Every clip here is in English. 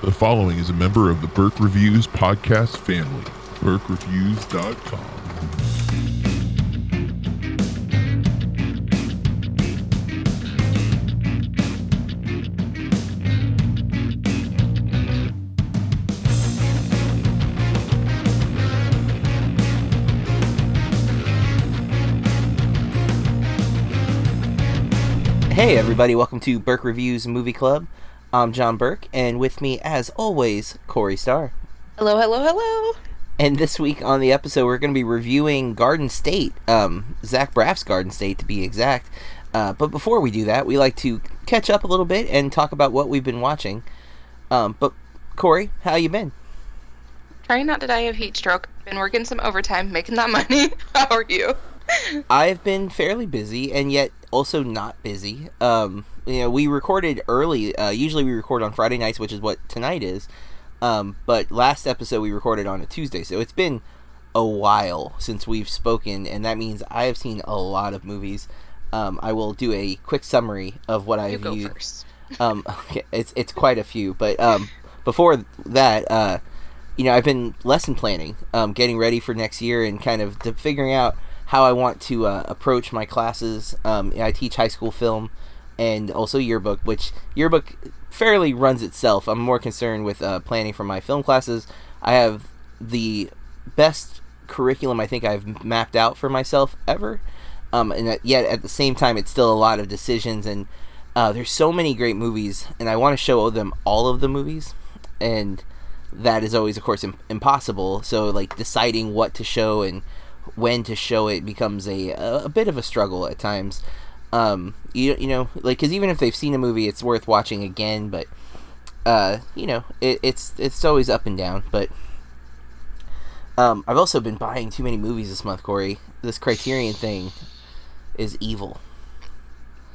The following is a member of the Burke Reviews podcast family. BurkeReviews.com. Hey everybody, welcome to Burke Reviews Movie Club. I'm John Burke, and with me, as always, Corey Starr. Hello, hello, hello. And this week on the episode, we're going to be reviewing Garden State, um, Zach Braff's Garden State to be exact. Uh, but before we do that, we like to catch up a little bit and talk about what we've been watching. Um, but Corey, how you been? Trying not to die of heat stroke. Been working some overtime, making that money. How are you? I've been fairly busy and yet also not busy. Um, you know, we recorded early. Uh, usually we record on Friday nights, which is what tonight is. Um, but last episode we recorded on a Tuesday, so it's been a while since we've spoken, and that means I have seen a lot of movies. Um, I will do a quick summary of what I've viewed. Um, okay, it's it's quite a few, but um, before that, uh, you know, I've been lesson planning, um, getting ready for next year, and kind of figuring out how I want to uh, approach my classes. Um, I teach high school film and also yearbook, which yearbook fairly runs itself. I'm more concerned with uh, planning for my film classes. I have the best curriculum I think I've mapped out for myself ever. Um, and yet at the same time, it's still a lot of decisions and uh, there's so many great movies, and I want to show them all of the movies, and that is always, of course, Im- impossible. So, like deciding what to show and when to show it becomes a a bit of a struggle at times. Um, you you know, like because even if they've seen a movie, it's worth watching again. But uh, you know, it, it's it's always up and down. But um, I've also been buying too many movies this month, Corey. This Criterion thing is evil.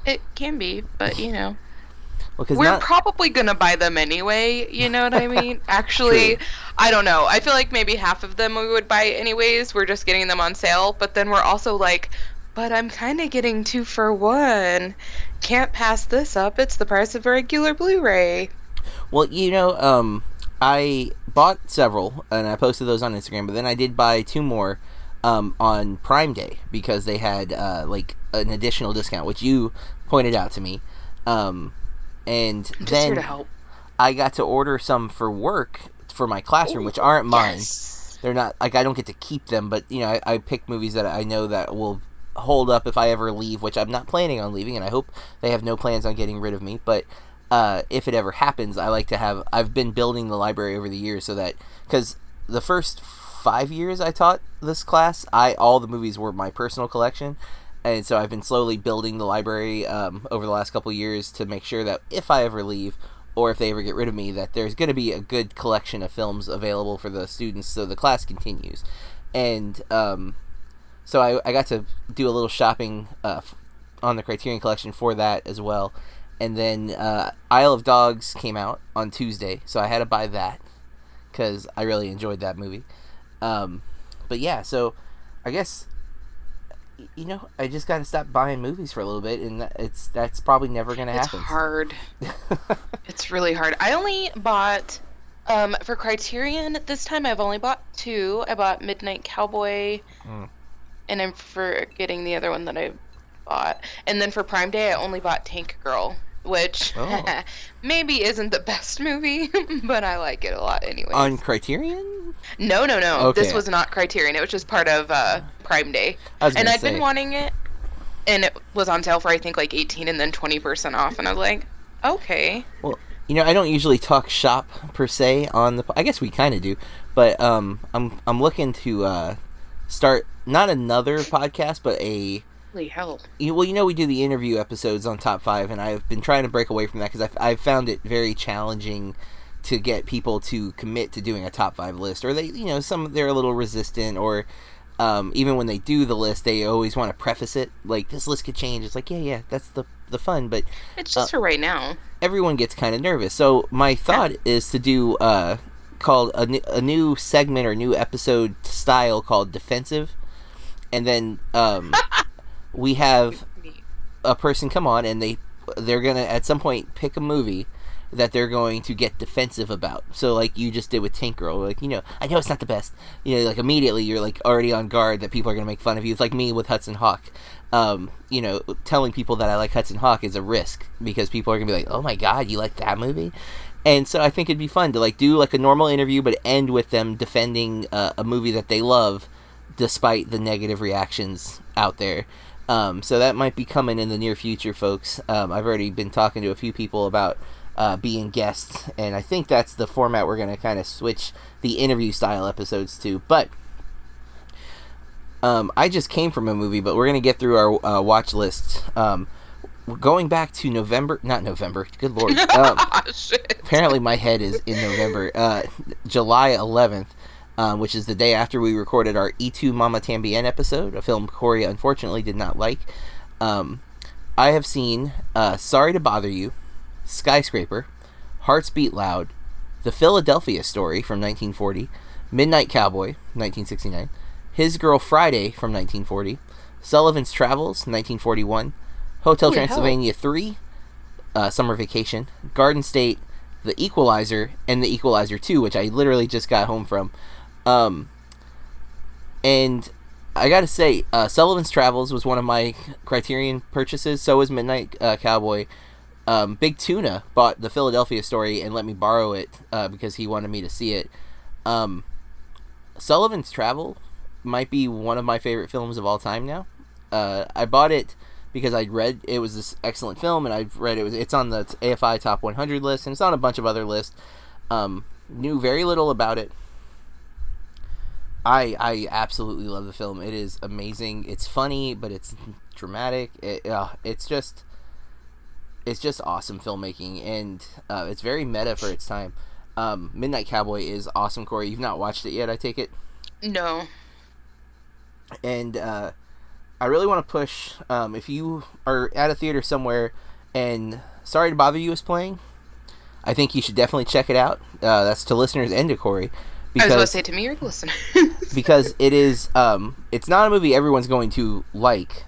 It can be, but you know, Well, we're not probably gonna buy them anyway. You know what I mean? Actually, I don't know. I feel like maybe half of them we would buy anyways. We're just getting them on sale, but then we're also like, but I'm kind of getting two for one. Can't pass this up. It's the price of a regular Blu-ray. Well, you know, um, I bought several and I posted those on Instagram, but then I did buy two more um, on Prime Day because they had uh, like an additional discount, which you pointed out to me. Um, and I'm then here to help. I got to order some for work for my classroom, which aren't mine. Yes. They're not like I don't get to keep them, but you know, I, I pick movies that I know that will hold up if I ever leave, which I'm not planning on leaving, and I hope they have no plans on getting rid of me. But uh, if it ever happens, I like to have. I've been building the library over the years so that because the first five years I taught this class, I all the movies were my personal collection. And so I've been slowly building the library um, over the last couple years to make sure that if I ever leave, or if they ever get rid of me, that there's going to be a good collection of films available for the students so the class continues. And um, so I, I got to do a little shopping uh, on the Criterion Collection for that as well. And then uh, Isle of Dogs came out on Tuesday, so I had to buy that because I really enjoyed that movie. Um, but yeah, so I guess you know I just got to stop buying movies for a little bit, and it's that's probably never gonna It's happen. It's hard. It's really hard. I only bought um for Criterion this time I've only bought two. I bought Midnight Cowboy Mm. And I'm forgetting the other one that I bought. And then for Prime Day I only bought Tank Girl, which Oh. maybe isn't the best movie, but I like it a lot anyway. on Criterion. no, no, no. This was not Criterion. It was just part of uh Prime Day. And I'd say. been wanting it and it was on sale for I think like 18 and then 20% off and I was like, "Okay." Well, you know, I don't usually talk shop per se on the. I guess we kind of do, but um, I'm I'm looking to uh, start not another podcast, but a. Holy hell. You, well, you know, we do the interview episodes on Top Five, and I've been trying to break away from that because I've, I've found it very challenging to get people to commit to doing a top five list, or they, you know, some they're a little resistant, or um, even when they do the list, they always want to preface it like this list could change. It's like, yeah, yeah, that's the the fun, but It's just for right now. everyone gets kind of nervous. So my thought is to do uh, called a new segment or new episode style called defensive, and then um, we have a person come on and they they're gonna at some point pick a movie that they're going to get defensive about. So like you just did with Tank Girl, like you know, I know it's not the best. You know, like immediately you're like already on guard that people are gonna make fun of you. It's like me with Hudson Hawk. Um, you know, telling people that I like Hudson Hawk is a risk because people are gonna be like, "Oh my god, you like that movie?" And so I think it'd be fun to like do like a normal interview, but end with them defending uh, a movie that they love, despite the negative reactions out there. Um, so that might be coming in the near future, folks. Um, I've already been talking to a few people about uh, being guests, and I think that's the format we're going to kind of switch the interview style episodes to. But um, I just came from a movie, but we're going to get through our uh, watch list. Um, going back to November, not November. Good lord. Um, apparently, my head is in November. Uh, July 11th, um, which is the day after we recorded our Y Tu Mamá También episode, a film Corey unfortunately did not like. Um, I have seen uh, Sorry to Bother You, Skyscraper, Hearts Beat Loud, The Philadelphia Story from 1940, Midnight Cowboy, 1969, His Girl Friday from 1940, Sullivan's Travels, 1941, Hotel Holy hell. Transylvania 3, uh, Summer Vacation, Garden State, The Equalizer, and The Equalizer 2, which I literally just got home from. Um, and I gotta say, uh, Sullivan's Travels was one of my Criterion purchases. So was Midnight uh, Cowboy. Um, Big Tuna bought the Philadelphia story and let me borrow it uh, because he wanted me to see it. Um, Sullivan's Travel might be one of my favorite films of all time now. Uh, I bought it because I read it was this excellent film, and I've read it was it's on the AFI Top 100 list, and it's on a bunch of other lists. Um, knew very little about it. I I absolutely love the film. It is amazing. It's funny, but it's dramatic. It, uh, it's just it's just awesome filmmaking, and uh, it's very meta for its time. Um, Midnight Cowboy is awesome, Corey. You've not watched it yet, I take it. No. And uh, I really want to push. Um, if you are at a theater somewhere, and Sorry to Bother You is playing, I think you should definitely check it out. Uh, that's to listeners and to Corey. I was about to say to me or to listeners. because it is um it's not a movie everyone's going to like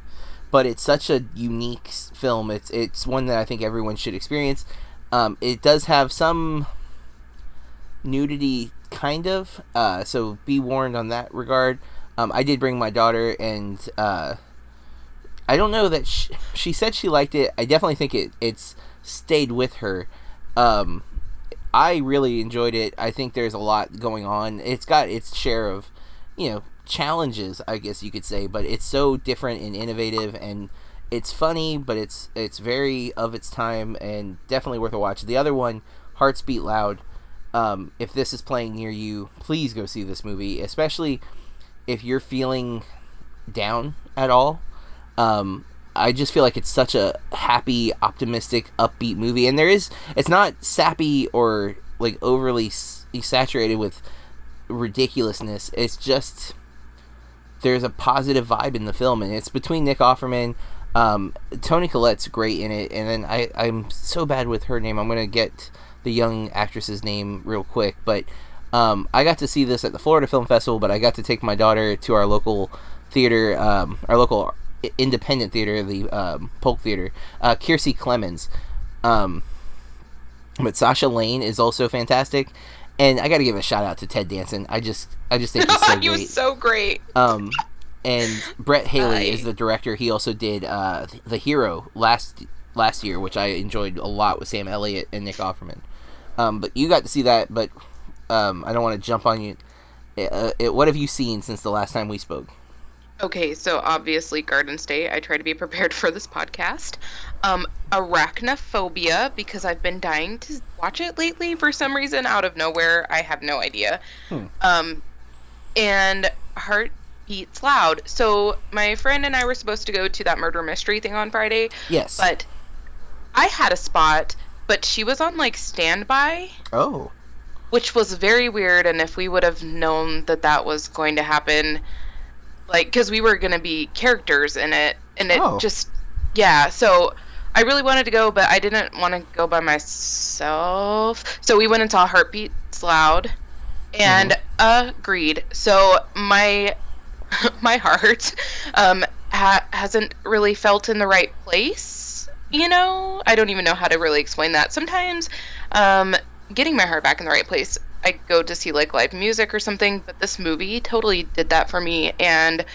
but it's such a unique film. It's it's one that i think everyone should experience. Um it does have some nudity kind of uh so be warned on that regard. Um i did bring my daughter and uh i don't know that she, she said she liked it. I definitely think it it's stayed with her. Um I really enjoyed it. I think there's a lot going on. It's got its share of, you know, challenges, I guess you could say, but it's so different and innovative and it's funny, but it's it's very of its time and definitely worth a watch. The other one, Hearts Beat Loud. Um, if this is playing near you, please go see this movie, especially if you're feeling down at all. Um, I just feel like it's such a happy, optimistic, upbeat movie, and there is it's not sappy or like overly saturated with ridiculousness. It's just there's a positive vibe in the film, and it's between Nick Offerman, um, Toni Collette's great in it, and then I I'm so bad with her name. I'm gonna get the young actress's name real quick, but um, I got to see this at the Florida Film Festival, but I got to take my daughter to our local theater, um, our local independent theater, the um, Polk Theater. Uh, Kiersey Clemons, um, but Sasha Lane is also fantastic, and I got to give a shout out to Ted Danson. I just I just think he's so he great. was so great. Um, and Brett Haley is the director. He also did uh, The Hero last last year, which I enjoyed a lot with Sam Elliott and Nick Offerman. Um, but you got to see that, but um, I don't want to jump on you. Uh, it, what have you seen since the last time we spoke? Okay, so obviously Garden State. I try to be prepared for this podcast. Um, Arachnophobia because I've been dying to watch it lately for some reason out of nowhere. I have no idea. Hmm. Um, and Heart Beats Loud. So my friend and I were supposed to go to that murder mystery thing on Friday, Yes. but I had a spot, but she was on like standby oh, which was very weird and if we would have known that that was going to happen like because we were going to be characters in it and it Oh. just yeah so i really wanted to go but i didn't want to go by myself so we went and saw heartbeats loud and agreed so my my heart um ha- hasn't really felt in the right place you know, I don't even know how to really explain that. Sometimes, um, getting my heart back in the right place, I go to see like live music or something, but this movie totally did that for me, and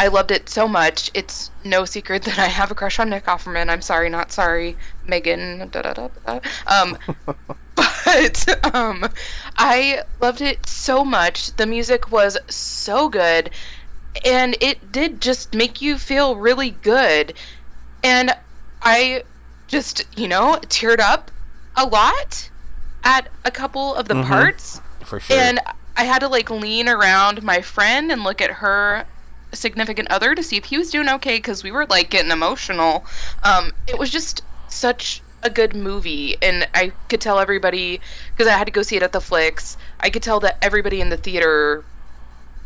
I loved it so much. It's no secret that I have a crush on Nick Offerman. I'm sorry, not sorry, Megan. Da, da, da, da. Um, but um, I loved it so much. The music was so good, and it did just make you feel really good. And I just, you know, teared up a lot at a couple of the Mhm. parts. For sure. And I had to like lean around my friend and look at her significant other to see if he was doing okay because we were like getting emotional. Um, it was just such a good movie, and I could tell everybody because I had to go see it at the Flicks. I could tell that everybody in the theater,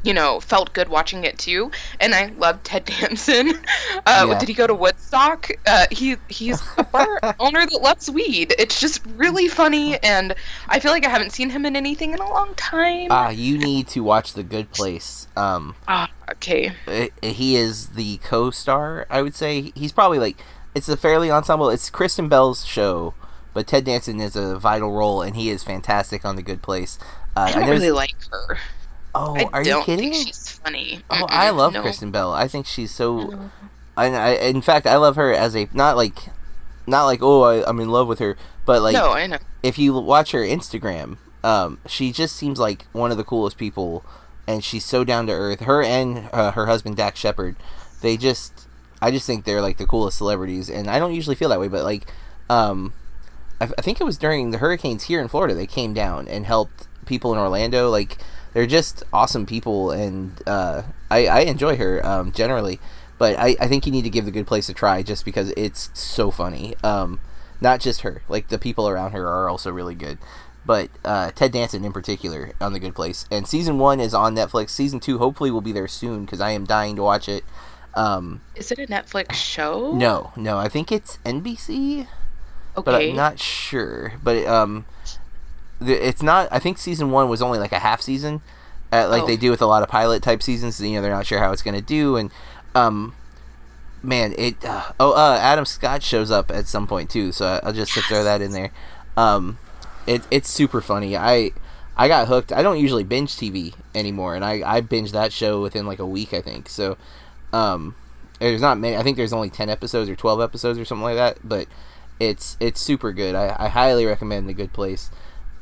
you know, felt good watching it too. And I loved Ted Danson. Uh, Yeah. Did he go to Woodstock? Uh, he he's a bar owner that loves weed. It's just really funny, and I feel like I haven't seen him in anything in a long time. Ah, you need to watch The Good Place. Um, Ah, okay. it, he is the co-star. I would say he's probably like it's a fairly ensemble. It's Kristen Bell's show, but Ted Danson is a vital role, and he is fantastic on The Good Place. Uh, I don't know- really like her. Oh, I are you kidding? think she's funny. Oh, Mm-mm, I love no. Kristen Bell. I think she's so. No. I, I, in fact, I love her as a not like, not like oh I, I'm in love with her, but like no, I know. if you watch her Instagram, um, she just seems like one of the coolest people, and she's so down to earth. Her and uh, her husband Dax Shepard, they just, I just think they're like the coolest celebrities, and I don't usually feel that way, but like, um, I, I think it was during the hurricanes here in Florida they came down and helped people in Orlando. Like, they're just awesome people, and uh, I, I enjoy her um, generally. But I, I think you need to give the good place a try just because it's so funny. Um, not just her, like the people around her are also really good. But uh, Ted Danson in particular on the Good Place, and season one is on Netflix. Season two hopefully will be there soon because I am dying to watch it. Um, Is it a Netflix show? no, no, I think it's NBC, Okay. but I'm not sure. But um, it's not. I think season one was only like a half season, uh, like Oh. they do with a lot of pilot type seasons. You know, they're not sure how it's going to do, and um, man, it. Uh, oh, uh, Adam Scott shows up at some point too, so I'll just to throw that in there. Um, it it's super funny. I I got hooked. I don't usually binge TV anymore, and I I binge that show within like a week, I think. So, um, there's not many. I think there's only ten episodes or twelve episodes or something like that, but it's it's super good. I, I highly recommend The Good Place.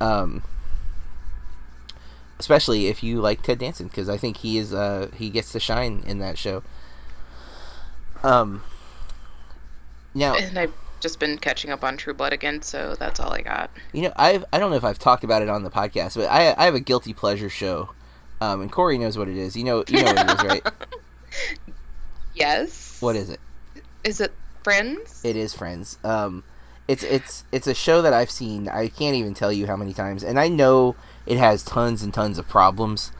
Um, especially if you like Ted Danson, because I think he is uh he gets to shine in that show. Um. Now, And I've just been catching up on True Blood again, so that's all I got. You know, I've I don't know if I've talked about it on the podcast, but I I have a guilty pleasure show, um, and Corey knows what it is. You know, you know what it is, right? Yes. What is it? Is it Friends? It is Friends. Um, it's it's it's a show that I've seen. I can't even tell you how many times, and I know it has tons and tons of problems.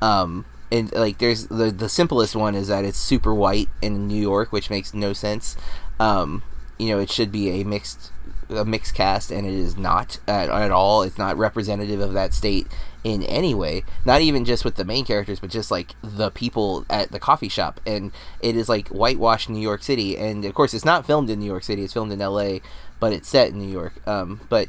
Um, and like there's the the simplest one is that it's super white in New York, which makes no sense. Um, you know, it should be a mixed a mixed cast, and it is not at, at all. It's not representative of that state in any way. Not even just with the main characters, but just like the people at the coffee shop. And it is like whitewashed New York City. And of course, it's not filmed in New York City. It's filmed in L.A., but it's set in New York. Um, but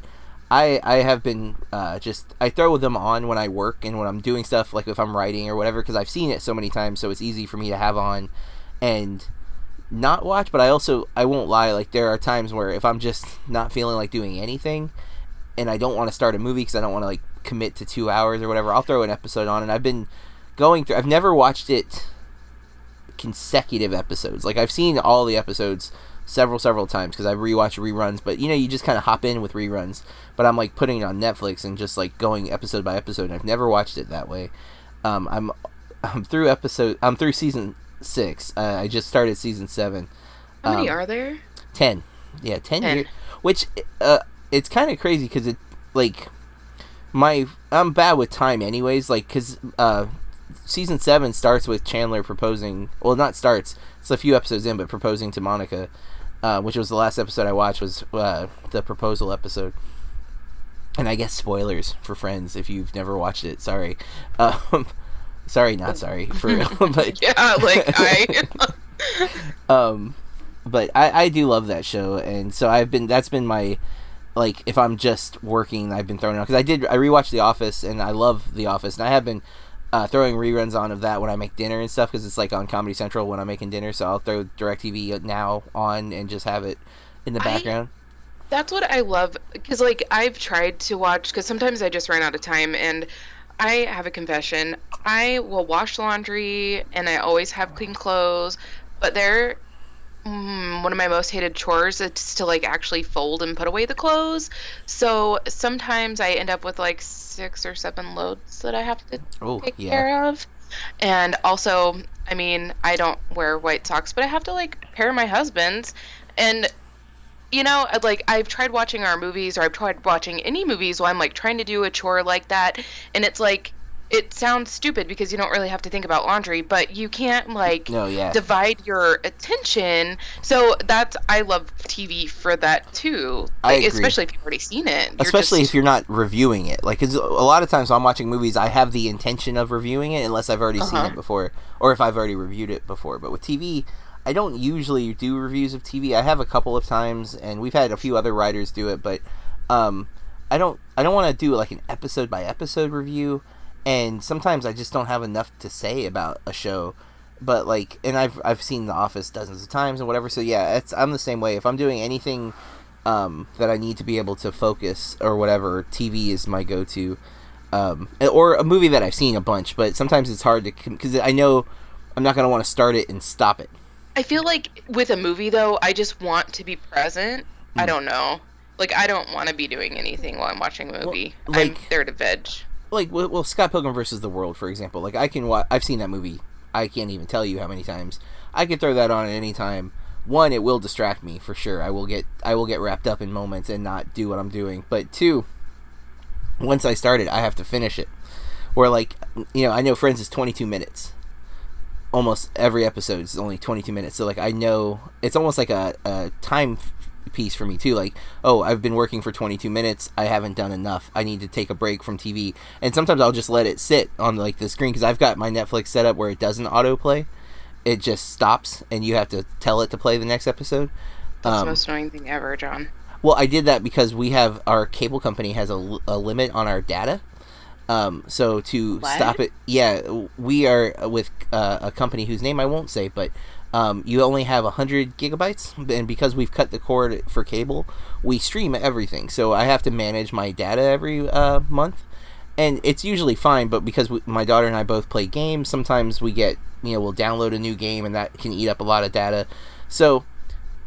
I I have been uh, just I throw them on when I work and when I'm doing stuff like if I'm writing or whatever because I've seen it so many times, so it's easy for me to have on and not watch. But I also I won't lie, like there are times where if I'm just not feeling like doing anything and I don't want to start a movie because I don't want to like commit to two hours or whatever, I'll throw an episode on. And I've been going through. I've never watched it consecutive episodes. Like I've seen all the episodes several several times because I rewatch reruns. But you know, you just kind of hop in with reruns. But I'm like putting it on Netflix and just like going episode by episode. And I've never watched it that way. Um, I'm I'm through episode. I'm through season six. Uh, I just started season seven. How many Um, are there? Ten. Yeah, ten, Ten. years. Which uh, it's kind of crazy because it like my I'm bad with time anyways. Like because uh, season seven starts with Chandler proposing. Well, not starts. It's a few episodes in, but proposing to Monica, uh, which was the last episode I watched. Was uh, the proposal episode. And I guess spoilers for Friends if you've never watched it. Sorry, um, sorry, not sorry for, real but Yeah, like I. um but I, I do love that show, and so I've been that's been my like if I'm just working, I've been throwing it on because I did I rewatched The Office and I love The Office, and I have been uh, throwing reruns on of that when I make dinner and stuff because it's like on Comedy Central when I'm making dinner. So I'll throw Directv now on and just have it in the I- background. That's what I love because like I've tried to watch because sometimes I just run out of time and I have a confession. I will wash laundry and I always have clean clothes, but they're mm, one of my most hated chores is to like actually fold and put away the clothes. So sometimes I end up with like six or seven loads that I have to Oh take yeah, care of. And also, I mean, I don't wear white socks, but I have to like pair my husband's. And you know, like I've tried watching our movies or I've tried watching any movies while I'm like trying to do a chore like that, and it's like it sounds stupid because you don't really have to think about laundry, but you can't like no yeah. divide your attention. So that's I love TV for that too. I Like, agree. especially if you've already seen it. Especially just- if you're not reviewing it like 'cause a lot of times when i'm watching movies i have the intention of reviewing it unless i've already seen Uh-huh. it before or if i've already reviewed it before but with tv i don't usually do reviews of tv i have a couple of times and we've had a few other writers do it but um i don't i don't want to do like an episode by episode review and sometimes i just don't have enough to say about a show but like and i've i've seen the office dozens of times and whatever so yeah it's i'm the same way if i'm doing anything um, that I need to be able to focus or whatever. TV is my go-to, um, or a movie that I've seen a bunch. But sometimes it's hard to because I know I'm not gonna want to start it and stop it. I feel like with a movie though, I just want to be present. Hmm. I don't know. Like I don't want to be doing anything while I'm watching a movie. I'm like- there to veg. Like well, Scott Pilgrim versus the World, for example. Like I can watch. I've seen that movie. I can't even tell you how many times. I could throw that on at any time. One, it will distract me for sure. I will get I will get wrapped up in moments and not do what I'm doing. But two, once I start it, I have to finish it. Where like you know, I know Friends is 22 minutes. Almost every episode is only 22 minutes. So like I know it's almost like a, a time piece for me too. Like oh, I've been working for 22 minutes. I haven't done enough. I need to take a break from TV. And sometimes I'll just let it sit on like the screen because I've got my Netflix set up where it doesn't autoplay. It just stops, and you have to tell it to play the next episode. That's Um, the most annoying thing ever, John. well, I did that because we have our cable company has a limit on our data. Um, so to What? stop it, yeah, we are with uh, a company whose name I won't say, but um, you only have hundred gigabytes, and because we've cut the cord for cable, we stream everything. So I have to manage my data every uh, month, and it's usually fine. But because we, my daughter and I both play games, sometimes we get you know we'll download a new game, and that can eat up a lot of data. So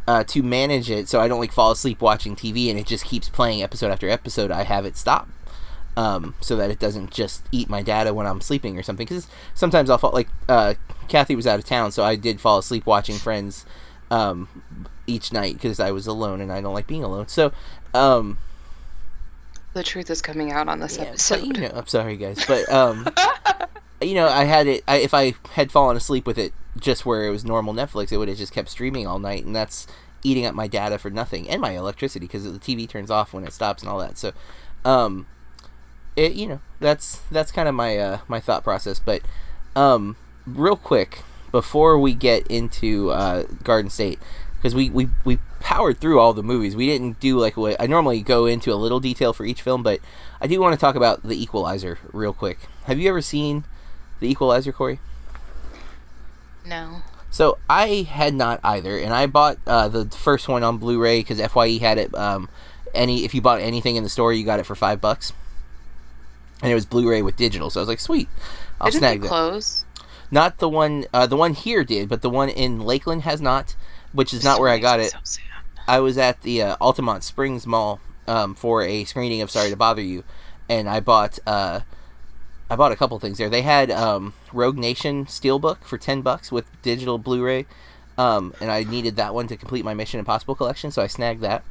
uh, to manage it so I don't like fall asleep watching TV and it just keeps playing episode after episode. I have it stop um, so that it doesn't just eat my data when I'm sleeping or something. Because sometimes I'll fall like uh, Kathy was out of town, so I did fall asleep watching Friends um, each night because I was alone and I don't like being alone. So. Um, The truth is coming out on this yeah, episode. but, you know, I'm sorry, guys, but um, you know, I had it. I, if I had fallen asleep with it just where it was normal Netflix, it would have just kept streaming all night, and that's eating up my data for nothing and my electricity because the TV turns off when it stops and all that. So, um, it you know that's that's kind of my uh, my thought process. But um, real quick before we get into uh, Garden State, because we, we we powered through all the movies. We didn't do like what I normally go into a little detail for each film, but I do want to talk about The Equalizer real quick. Have you ever seen The Equalizer, Corey? no. So I had not either, and I bought uh, the first one on Blu-ray because Fye had it. Um, any if you bought anything in the store, you got it for five bucks, and it was Blu-ray with digital. So I was like, sweet, I'll Didn't snag that. close? Not the one, uh, the one here did, but the one in Lakeland has not, which is not where I got it. So. I was at the uh, Altamonte Springs Mall um, for a screening of Sorry to Bother You, and I bought uh, I bought a couple things there. They had um, Rogue Nation Steelbook for ten bucks with digital Blu-ray, um, and I needed that one to complete my Mission Impossible collection, so I snagged that.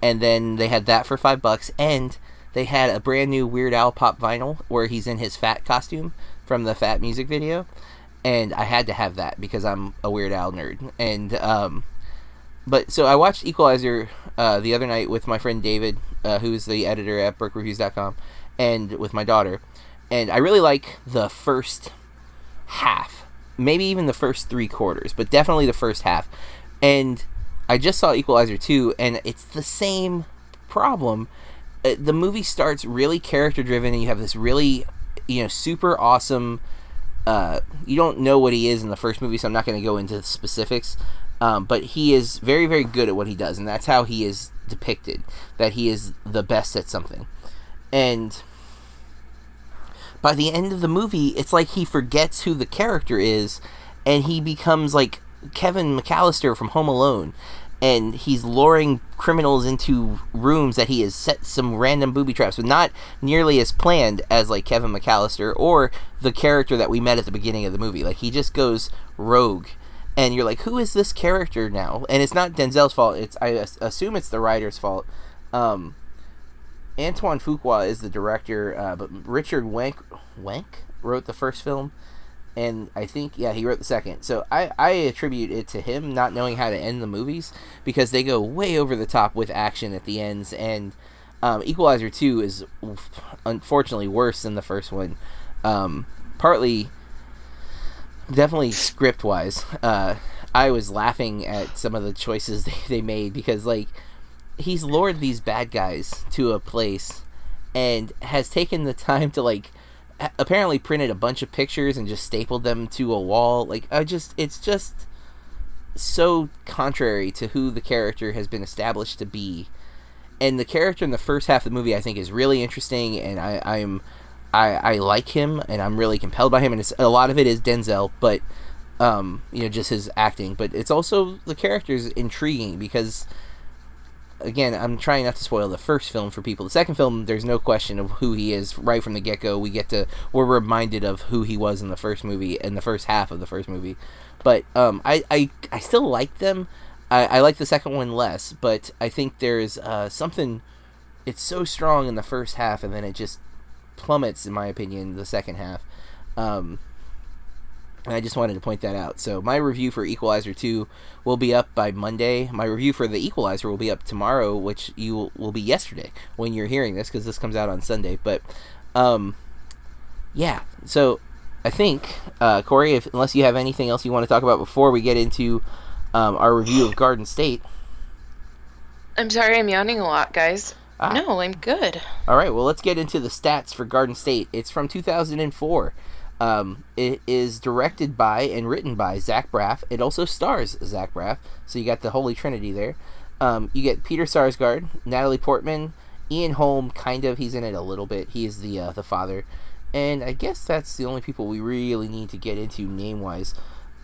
And then they had that for five bucks, and they had a brand new Weird Al pop vinyl where he's in his fat costume from the Fat music video, and I had to have that because I'm a Weird Al nerd, and um, but so I watched Equalizer uh, the other night with my friend David, uh, who's the editor at BurkeReviews.com, and with my daughter, and I really like the first half, maybe even the first three quarters, but definitely the first half. And I just saw Equalizer 2 and it's the same problem. Uh, the movie starts really character driven and you have this really you know super awesome uh, you don't know what he is in the first movie so I'm not going to go into the specifics. Um, but he is very very good at what he does and that's how he is depicted that he is the best at something. And by the end of the movie, it's like he forgets who the character is and he becomes like Kevin McAllister from Home Alone and he's luring criminals into rooms that he has set some random booby traps, but not nearly as planned as like Kevin McAllister or the character that we met at the beginning of the movie. Like he just goes rogue, and you're like, who is this character now? And it's not Denzel's fault. It's I assume it's the writer's fault. Um, Antoine Fuqua is the director, uh, but Richard Wenk Wenk wrote the first film and I think yeah he wrote the second. So I I attribute it to him not knowing how to end the movies because they go way over the top with action at the ends and um, Equalizer two is unfortunately worse than the first one. Um, partly, definitely script wise, uh, I was laughing at some of the choices they, they made because like he's lured these bad guys to a place and has taken the time to like apparently printed a bunch of pictures and just stapled them to a wall. Like I just it's just so contrary to who the character has been established to be. And the character in the first half of the movie I think is really interesting and I, I'm I, I like him and I'm really compelled by him and it's a lot of it is Denzel, but um, you know, just his acting, but it's also the character's intriguing because again, I'm trying not to spoil the first film for people. The second film, there's no question of who he is right from the get go. We get to we're reminded of who he was in the first movie in the first half of the first movie. But um, I, I I still like them. I, I like the second one less, but I think there's uh, something. It's so strong in the first half, and then it just plummets, in my opinion, the second half. Um, I just wanted to point that out. So my review for Equalizer 2 will be up by Monday. My review for The Equalizer will be up tomorrow, which you will, be yesterday when you're hearing this because this comes out on Sunday. But um, yeah, so I think uh, Corey, if, unless you have anything else you want to talk about before we get into um, our review of Garden State. I'm sorry, I'm yawning a lot, guys. Ah. No, I'm good. All right, well, let's get into the stats for Garden State. It's from 2004. Um, it is directed by and written by Zach Braff. It also stars Zach Braff, so you got the Holy Trinity there. Um, you get Peter Sarsgaard, Natalie Portman, Ian Holm. Kind of, he's in it a little bit. He is the uh, the father, and I guess that's the only people we really need to get into name wise.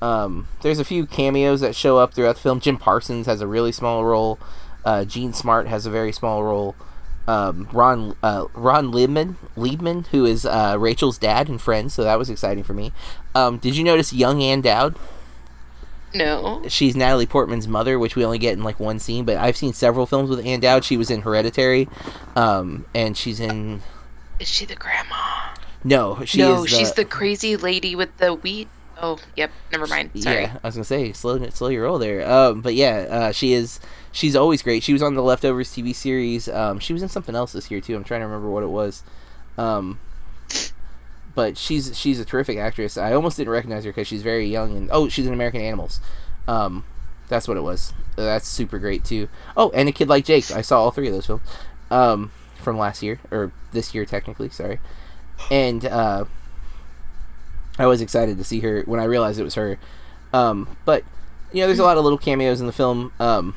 Um, there's a few cameos that show up throughout the film. Jim Parsons has a really small role. Uh, Jean Smart has a very small role um, Ron uh, Ron Leibman, Leibman, who is uh, Rachel's dad and friend, so that was exciting for me. Um, did you notice young Ann Dowd? No. She's Natalie Portman's mother, which we only get in like one scene, but I've seen several films with Ann Dowd. She was in Hereditary, um, and she's in. Is she the grandma? No, she no, she's the crazy lady with the wheat Oh, yep. Never mind. Sorry. Yeah, I was gonna say slow, slow your roll there. Um, but yeah, uh, she is. She's always great. She was on the Leftovers TV series. Um, she was in something else this year too. I'm trying to remember what it was. Um, but she's she's a terrific actress. I almost didn't recognize her because she's very young and oh, she's in American Animals. Um, that's what it was. That's super great too. Oh, and a kid like Jake. I saw all three of those films. Um, from last year or this year technically. Sorry, and uh I was excited to see her when I realized it was her. Um, but you know, there's a lot of little cameos in the film. Um,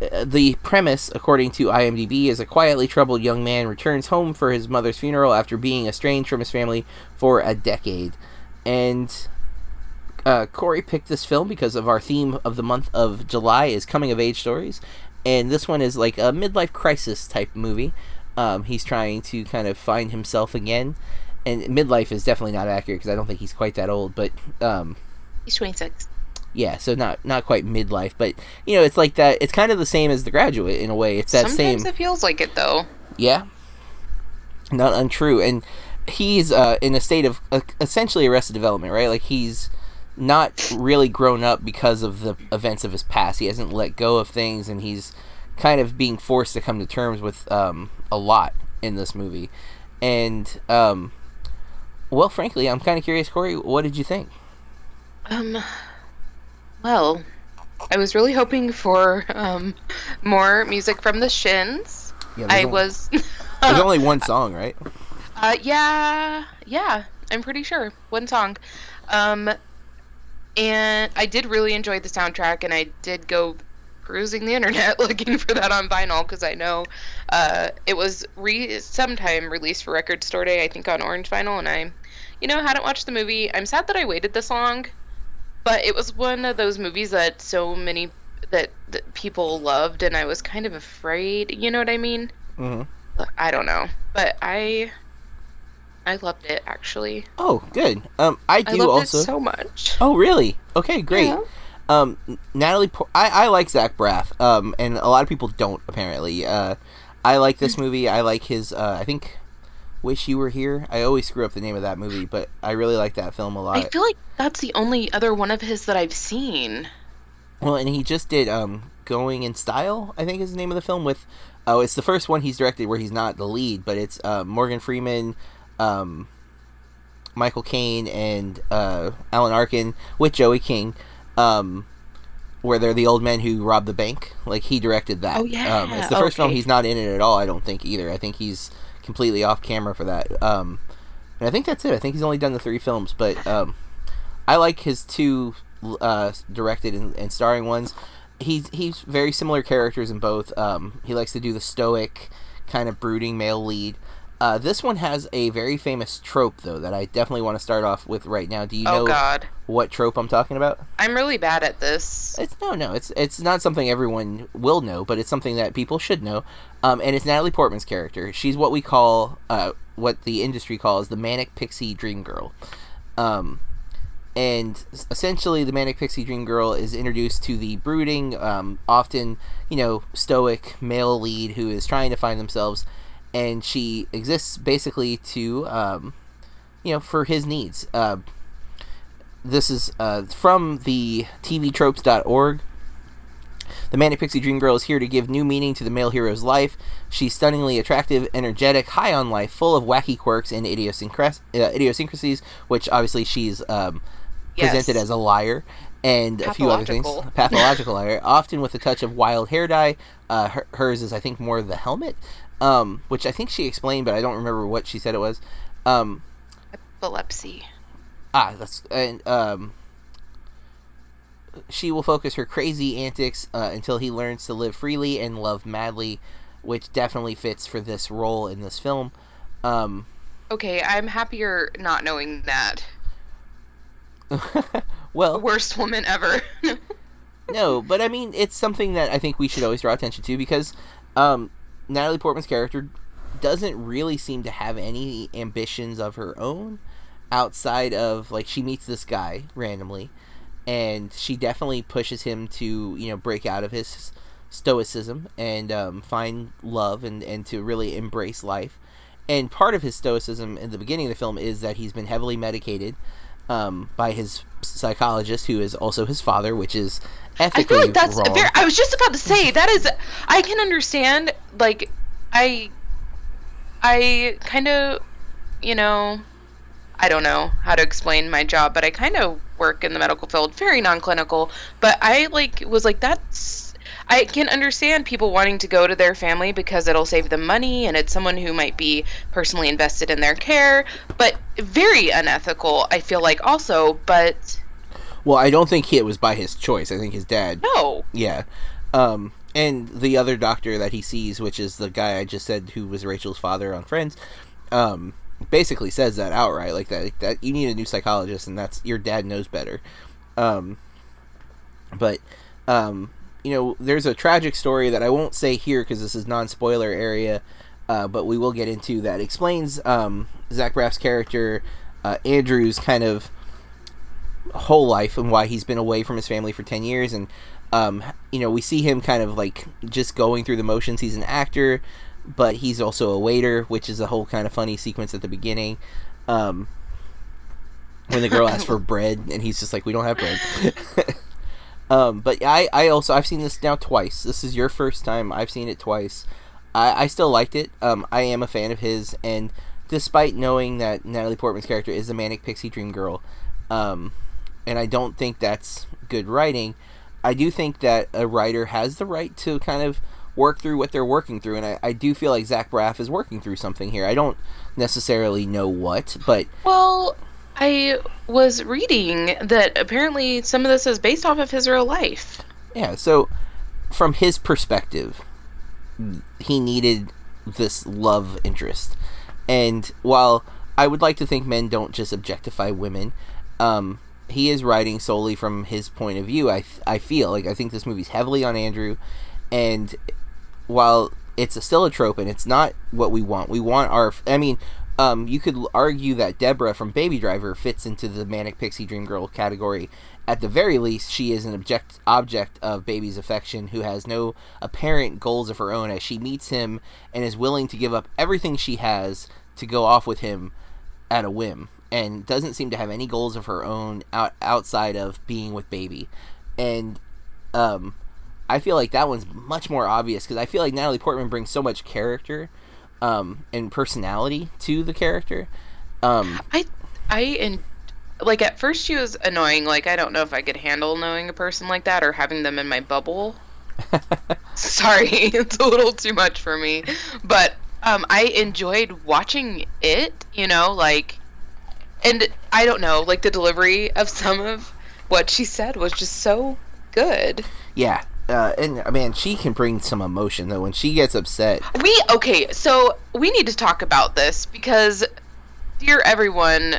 the premise, according to IMDb, is a quietly troubled young man returns home for his mother's funeral after being estranged from his family for a decade. And uh, Corey picked this film because of our theme of the month of July is coming of age stories, and this one is like a midlife crisis type movie. Um, he's trying to kind of find himself again, and midlife is definitely not accurate because I don't think he's quite that old, but um, he's 26. Yeah, so not not quite midlife, but you know, it's like that. It's kind of the same as The Graduate in a way. It's that Sometimes same. Sometimes it feels like it though. Yeah, not untrue, and he's uh, in a state of uh, essentially arrested development, right? Like he's not really grown up because of the events of his past. He hasn't let go of things, and he's kind of being forced to come to terms with um, a lot in this movie. And um, well, frankly, I'm kind of curious, Corey. What did you think? Um, well, I was really hoping for um, more music from the Shins. Yeah, I only- was. There's only one song, right? Uh, yeah, yeah, I'm pretty sure one song. Um, and I did really enjoy the soundtrack, and I did go perusing the internet looking for that on vinyl because I know uh, it was re sometime released for Record Store Day, I think on Orange Vinyl, and I, you know, hadn't watched the movie. I'm sad that I waited this long, but it was one of those movies that so many that, that people loved, and I was kind of afraid. You know what I mean? hmm I don't know, but I I loved it actually. Oh, good. Um, I I do loved also. it so much. Oh, really? Okay, great. Yeah. Um, Natalie, Por- I, I like Zach Braff. Um, and a lot of people don't apparently. Uh, I like this movie. I like his. Uh, I think, Wish You Were Here. I always screw up the name of that movie, but I really like that film a lot. I feel like that's the only other one of his that I've seen. Well, and he just did um, Going in Style, I think is the name of the film. With oh, it's the first one he's directed where he's not the lead, but it's uh, Morgan Freeman, um, Michael Caine, and uh, Alan Arkin with Joey King, um, where they're the old men who robbed the bank. Like he directed that. Oh, yeah, um, it's the first film he's not in it at all. I don't think either. I think he's completely off camera for that. Um, and I think that's it. I think he's only done the three films, but um, I like his two uh, directed and, and starring ones. He's he's very similar characters in both. Um, he likes to do the stoic, kind of brooding male lead. Uh, this one has a very famous trope though that I definitely want to start off with right now. Do you oh know God, what trope I'm talking about? I'm really bad at this. It's no, no. It's it's not something everyone will know, but it's something that people should know. Um, and it's Natalie Portman's character. She's what we call, uh, what the industry calls the manic pixie dream girl. Um, and essentially, the manic pixie dream girl is introduced to the brooding, um, often you know stoic male lead who is trying to find themselves, and she exists basically to, um, you know, for his needs. Uh, this is uh, from the tvtropes.org. The Manic Pixie Dream Girl is here to give new meaning to the male hero's life. She's stunningly attractive, energetic, high on life, full of wacky quirks and idiosyncras- uh, idiosyncrasies, which obviously she's um, presented Yes. as a liar and a few other things. Pathological. Liar, often with a touch of wild hair dye. Uh, her- hers is, I think, more the helmet, um, which I think she explained, but I don't remember what she said it was. Um, Epilepsy. Ah, that's and um. She will focus her crazy antics uh, until he learns to live freely and love madly, which definitely fits for this role in this film. Um, Okay, I'm happier not knowing that. well, Worst woman ever. no, but I mean, it's something that I think we should always draw attention to because um, Natalie Portman's character doesn't really seem to have any ambitions of her own outside of like she meets this guy randomly and she definitely pushes him to you know break out of his stoicism and um, find love and, and to really embrace life. And part of his stoicism in the beginning of the film is that he's been heavily medicated um, by his psychologist who is also his father which is I ethically feel like that's wrong. very. I was just about to say that is. I can understand. Like, I, I kind of, you know, I don't know how to explain my job, but I kind of work in the medical field, very non-clinical. But I like was like that's. I can understand people wanting to go to their family because it'll save them money and it's someone who might be personally invested in their care, but very unethical, I feel like also, but well i don't think it was by his choice i think his dad no. Yeah. Um, and the other doctor that he sees, which is the guy I just said who was Rachel's father on Friends, um, basically says that outright, like that that you need a new psychologist, and that's your dad knows better. Um, but um, you know, there's a tragic story that I won't say here because this is non-spoiler area, uh, but we will get into that. Explains um, Zach Braff's character, uh, Andrew's kind of whole life and why he's been away from his family for 10 years. And um, you know we see him kind of like just going through the motions. He's an actor but he's also a waiter which is a whole kind of funny sequence at the beginning. Um, when the girl asks for bread and he's just like we don't have bread um, but I, I also i've seen this now twice. This is your first time. I've seen it twice. I, I still liked it. Um, i am a fan of his. And despite knowing that natalie portman's character is a manic pixie dream girl um, and I don't think that's good writing. I do think that a writer has the right to kind of work through what they're working through, and I, I do feel like Zach Braff is working through something here. I don't necessarily know what, but Well, I was reading that apparently some of this is based off of his real life. yeah. So from his perspective, he needed this love interest, and while I would like to think men don't just objectify women, um, he is writing solely from his point of view. I I feel like I think this movie's heavily on Andrew, and while it's a, still a trope and it's not what we want, we want our. I mean, um, you could argue that Deborah from Baby Driver fits into the manic pixie dream girl category. At the very least, she is an object object of Baby's affection who has no apparent goals of her own as she meets him and is willing to give up everything she has to go off with him at a whim and doesn't seem to have any goals of her own out, outside of being with Baby. And um, I feel like that one's much more obvious because I feel like Natalie Portman brings so much character um, and personality to the character. Um, I I and like at first she was annoying. Like I don't know if I could handle knowing a person like that or having them in my bubble. Sorry, it's a little too much for me. But um, I enjoyed watching it. You know, like, and I don't know, like the delivery of some of what she said was just so good. yeah, uh, and uh, man, she can bring some emotion though when she gets upset. We okay, so we need to talk about this because, dear everyone,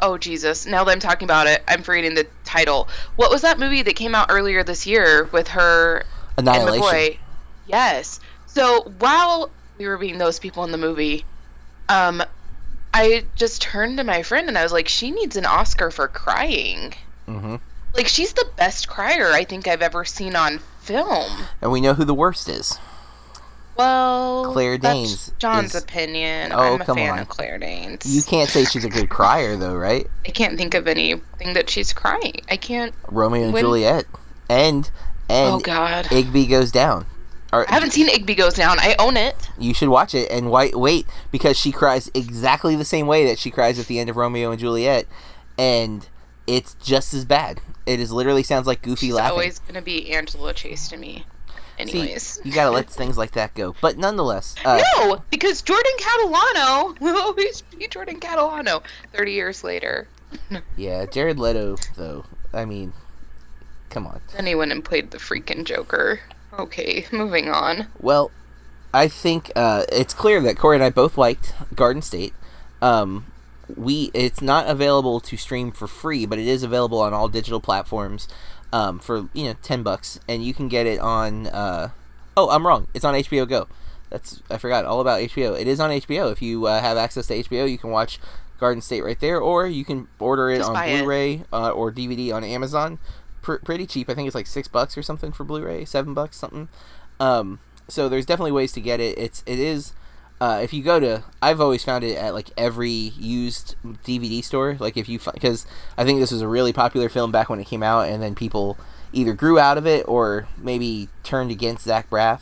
oh Jesus! Now that I'm talking about it, I'm forgetting the title. What was that movie that came out earlier this year with her and Annihilation. McCoy? Yes. So while we were being those people in the movie, um, I just turned to my friend and I was like, she needs an Oscar for crying. hmm Like she's the best crier I think I've ever seen on film. And we know who the worst is. Well, Claire that's Danes John's is- opinion. Oh, I'm a come fan on. of Claire Danes. You can't say she's a good crier though, right? I can't think of anything that she's crying. I can't. Romeo and When- Juliet, and and oh God. Igby goes down. Or, I haven't seen Igby Goes Down. I own it. You should watch it and wait, wait because she cries exactly the same way that she cries at the end of Romeo and Juliet, and it's just as bad. It is literally sounds like Goofy She's laughing. always gonna be Angela Chase to me. Anyways. See, you gotta let things like that go. But nonetheless, uh, no, because Jordan Catalano will always be Jordan Catalano. Thirty years later. yeah, Jared Leto though. I mean, come on. Anyone and played the freaking Joker. Okay, moving on. Well, I think uh, it's clear that Corey and I both liked Garden State. Um, we it's not available to stream for free, but it is available on all digital platforms um, for you know ten bucks, and you can get it on. Uh, oh, I'm wrong. It's on HBO Go. That's I forgot all about HBO. It is on HBO. If you uh, have access to HBO, you can watch Garden State right there, or you can order it Just on. Blu-ray uh, or DVD on Amazon. Pr- pretty cheap. I think it's like six bucks or something for Blu-ray, seven bucks something. Um, so there's definitely ways to get it. It's it is. Uh, if you go to, I've always found it at like every used DVD store. Like if you, because I think this was a really popular film back when it came out, and then people either grew out of it or maybe turned against Zach Braff,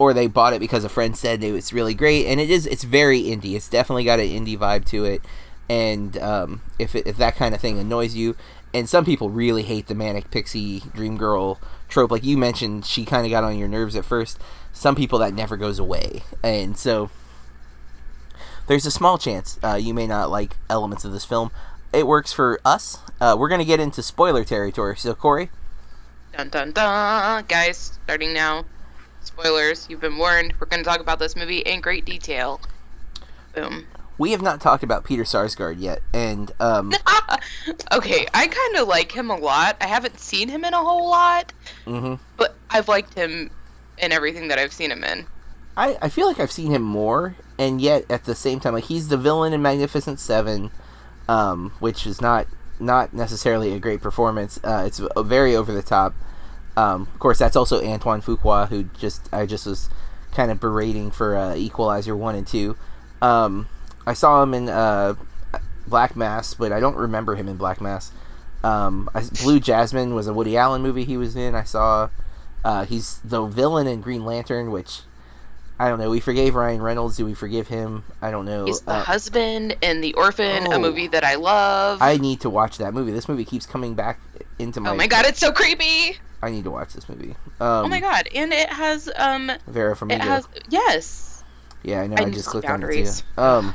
or they bought it because a friend said it was really great. And it is, it's very indie. It's definitely got an indie vibe to it. And um, if it, if that kind of thing annoys you, and some people really hate the manic pixie dream girl trope, like you mentioned, she kind of got on your nerves at first. Some people that never goes away, and so there's a small chance uh, you may not like elements of this film. It works for us. Uh, we're gonna get into spoiler territory. So Corey, Dun dun dun, guys! Starting now. Spoilers. You've been warned. We're gonna talk about this movie in great detail. Boom. we have not talked about Peter Sarsgaard yet, and um, okay, I kind of like him a lot. I haven't seen him in a whole lot, mm-hmm. but I've liked him in everything that I've seen him in. I I feel like I've seen him more, and yet at the same time, like he's the villain in Magnificent Seven, um, which is not not necessarily a great performance. Uh, it's very over the top. Um, of course, that's also Antoine Fuqua, who just I just was kind of berating for uh, Equalizer one and two. Um, I saw him in uh, Black Mass, but I don't remember him in Black Mass. Um, I, Blue Jasmine was a Woody Allen movie he was in. I saw uh, he's the villain in Green Lantern, which I don't know. We forgave Ryan Reynolds. Do we forgive him? I don't know. He's the Uh, husband in The Orphan, Oh. a movie that I love. I need to watch that movie. This movie keeps coming back into my. oh my god, it's so creepy! I need to watch this movie. Um, oh my god! And it has um, Vera Farmiga. it has yes. Yeah, I know. I I, just clicked on it too. Um,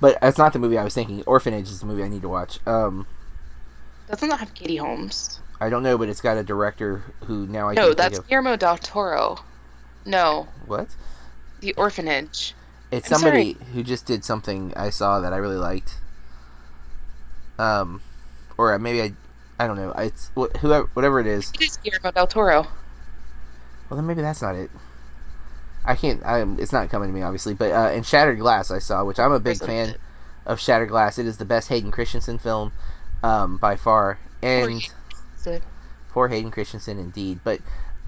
but that's not the movie I was thinking. Orphanage is the movie I need to watch. Um, Doesn't that have Katie Holmes? I don't know, but it's got a director who now I no, that's. Guillermo del Toro. No, What? The Orphanage. It's I'm somebody who just did something I saw that I really liked. Um, or maybe I, I don't know. It's wh- whoever, whatever it is. It is Guillermo del Toro. Well, then maybe that's not it. I can't. I'm, it's not coming to me, obviously. But uh, in Shattered Glass, I saw, which I'm a big fan of Shattered Glass. It is the best Hayden Christensen film, um, by far. And So- poor Hayden Christensen, indeed. But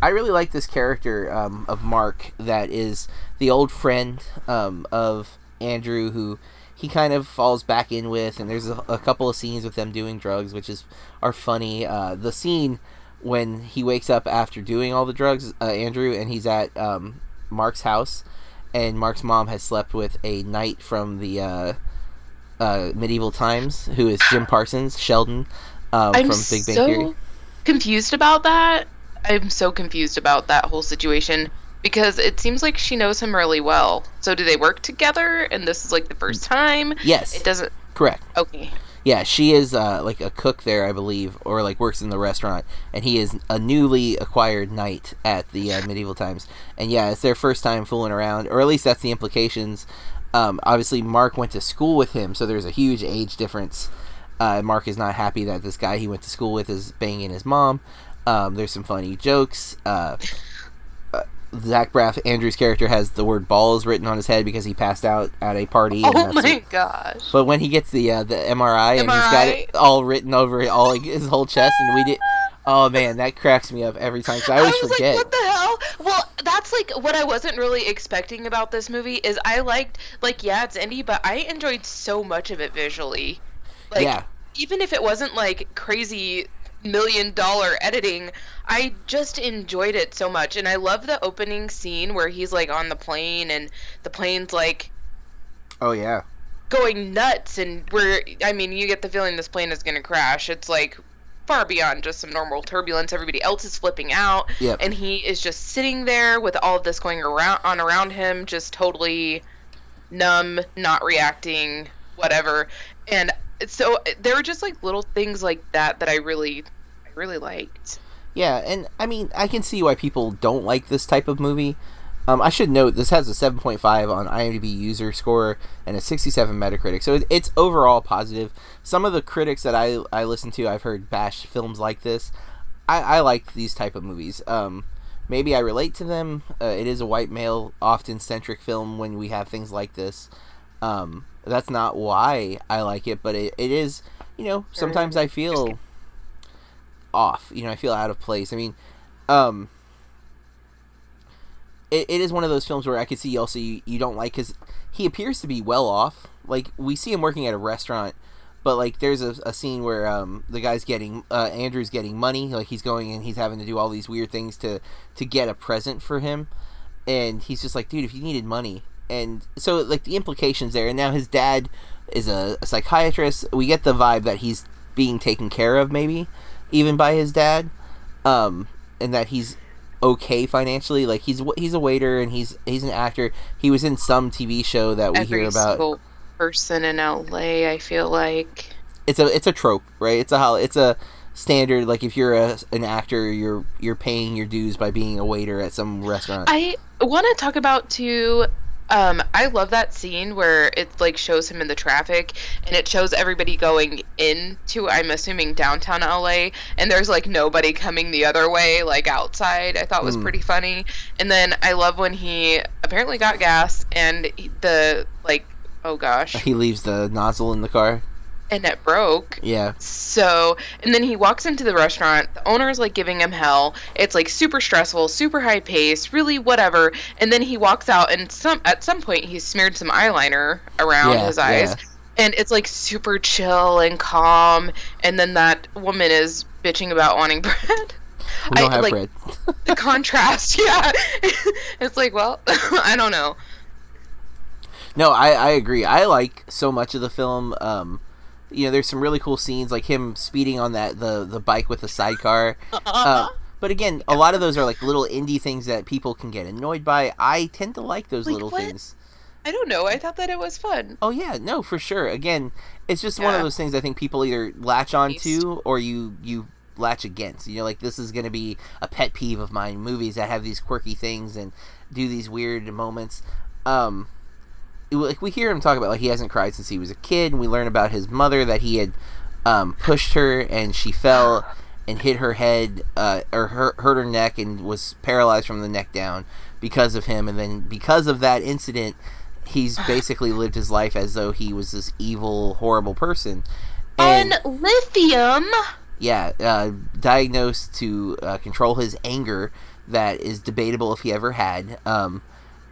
I really like this character um, of Mark, that is the old friend um, of Andrew, who he kind of falls back in with. And there's a, a couple of scenes with them doing drugs, which is are funny. Uh, the scene when he wakes up after doing all the drugs, uh, Andrew, and he's at um, Mark's house, and Mark's mom has slept with a knight from the uh, uh, medieval times, who is Jim Parsons, Sheldon um, from Big Bang so Theory. confused about that. I'm so confused about that whole situation because it seems like she knows him really well. So do they work together? And this is like the first time. Yes, It doesn't. correct. Okay. Yeah, she is uh, like a cook there, I believe, or like works in the restaurant, and he is a newly acquired knight at the uh, medieval times. And yeah, it's their first time fooling around, or at least that's the implications. Um, obviously, Mark went to school with him, so there's a huge age difference. Uh, Mark is not happy that this guy he went to school with is banging his mom. Um, there's some funny jokes. Uh, uh, Zach Braff, Andrew's character, has the word balls written on his head because he passed out at a party. Oh my it. gosh. But when he gets the uh, the MRI, and he's got it all written over all like, his whole chest, and we did. Oh man, that cracks me up every time. 'cause I always was forget. like, what the hell? Well, that's like what I wasn't really expecting about this movie is I liked like yeah, it's indie, but I enjoyed so much of it visually. Like yeah, even if it wasn't like crazy million dollar editing, I just enjoyed it so much. And I love the opening scene where he's like on the plane and the plane's like oh yeah, going nuts and where I mean, you get the feeling this plane is going to crash. It's like far beyond just some normal turbulence. Everybody else is flipping out Yep. and he is just sitting there with all of this going around on around him just totally numb, not reacting, whatever. And so there were just like little things like that that I really I really liked. yeah, and I mean, I can see why people don't like this type of movie. Um, I should note this has a 7.5 on IMDb user score and a 67 Metacritic, so it's overall positive. Some of the critics that I I listen to, I've heard bash films like this. I, I like these type of movies. Um, maybe I relate to them. Uh, it is a white male, often centric film when we have things like this. Um, that's not why I like it, but it, it is. You know, sometimes I feel off. You know, I feel out of place. I mean, um, it, it is one of those films where I could see also you, you don't like because he appears to be well off. Like we see him working at a restaurant, but like there's a, a scene where um the guy's getting uh, Andrew's getting money. Like he's going and he's having to do all these weird things to to get a present for him, and he's just like, dude, if you needed money, and so like the implications there. And now his dad is a, a psychiatrist. We get the vibe that he's being taken care of, maybe even by his dad, um, and that he's okay financially. Like he's he's a waiter and he's he's an actor. He was in some TV show that we Every hear about. person in LA, I feel like. It's a it's a trope, right? It's a hol- it's a standard. Like if you're a, an actor, you're you're paying your dues by being a waiter at some restaurant. I want to talk about too. Um, I love that scene where it like shows him in the traffic, and it shows everybody going into I'm assuming downtown LA, and there's like nobody coming the other way, like outside. I thought was Mm. pretty funny. And then I love when he apparently got gas, and the like oh gosh, he leaves the nozzle in the car. And it broke. Yeah, So, and then he walks into the restaurant. The owner is like giving him hell. It's like super stressful, super high paced, really whatever. And then he walks out, and some at some point he's smeared some eyeliner around Yeah, his eyes, yeah. and it's like super chill and calm. And then that woman is bitching about wanting bread. we don't I- have like, bread. The contrast, yeah. it's like, well, I don't know. No, I, I agree. I like so much of the film. Um, you know, there's some really cool scenes like him speeding on that the the bike with the sidecar. Uh, but again, a lot of those are like little indie things that people can get annoyed by. I tend to like those Like little what? things. I don't know. I thought that it was fun. Oh yeah, no, for sure. Again, it's just one of those things I think people either latch on Beast. to or you you latch against. You know, like this is going to be a pet peeve of mine. Movies that have these quirky things and do these weird moments. Um, like we hear him talk about like he hasn't cried since he was a kid, and we learn about his mother that he had um, pushed her and she fell and hit her head uh, or hurt, hurt her neck and was paralyzed from the neck down because of him. And then because of that incident, he's basically lived his life as though he was this evil, horrible person. And On lithium. yeah, uh, diagnosed to uh, control his anger that is debatable if he ever had. Um,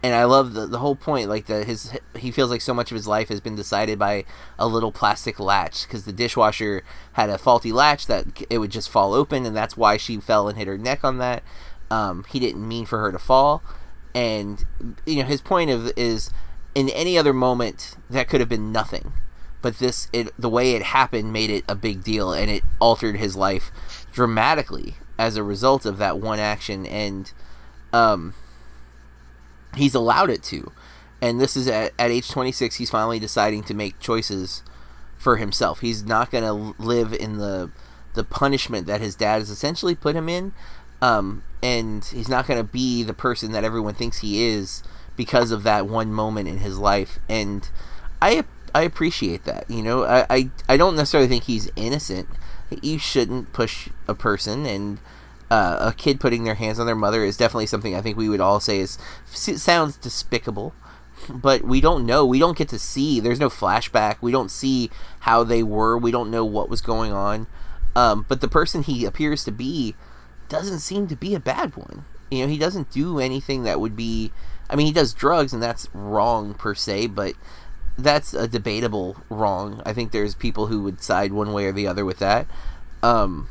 and I love the, the whole point, like that his he feels like so much of his life has been decided by a little plastic latch because the dishwasher had a faulty latch that it would just fall open, and that's why she fell and hit her neck on that. Um, he didn't mean for her to fall, and you know his point of is in any other moment that could have been nothing but this it the way it happened made it a big deal and it altered his life dramatically as a result of that one action and um he's allowed it to. And this is at, at age 26 he's finally deciding to make choices for himself. He's not going to live in the the punishment that his dad has essentially put him in um and he's not going to be the person that everyone thinks he is because of that one moment in his life. And i i appreciate that you know? I i, I don't necessarily think he's innocent. You shouldn't push a person and uh, a kid putting their hands on their mother is definitely something I think we would all say is sounds despicable, but we don't know. We don't get to see. There's no flashback. We don't see how they were. We don't know what was going on. Um, but the person he appears to be doesn't seem to be a bad one. You know, he doesn't do anything that would be. I mean, he does drugs, and that's wrong per se, but that's a debatable wrong. I think there's people who would side one way or the other with that. Um,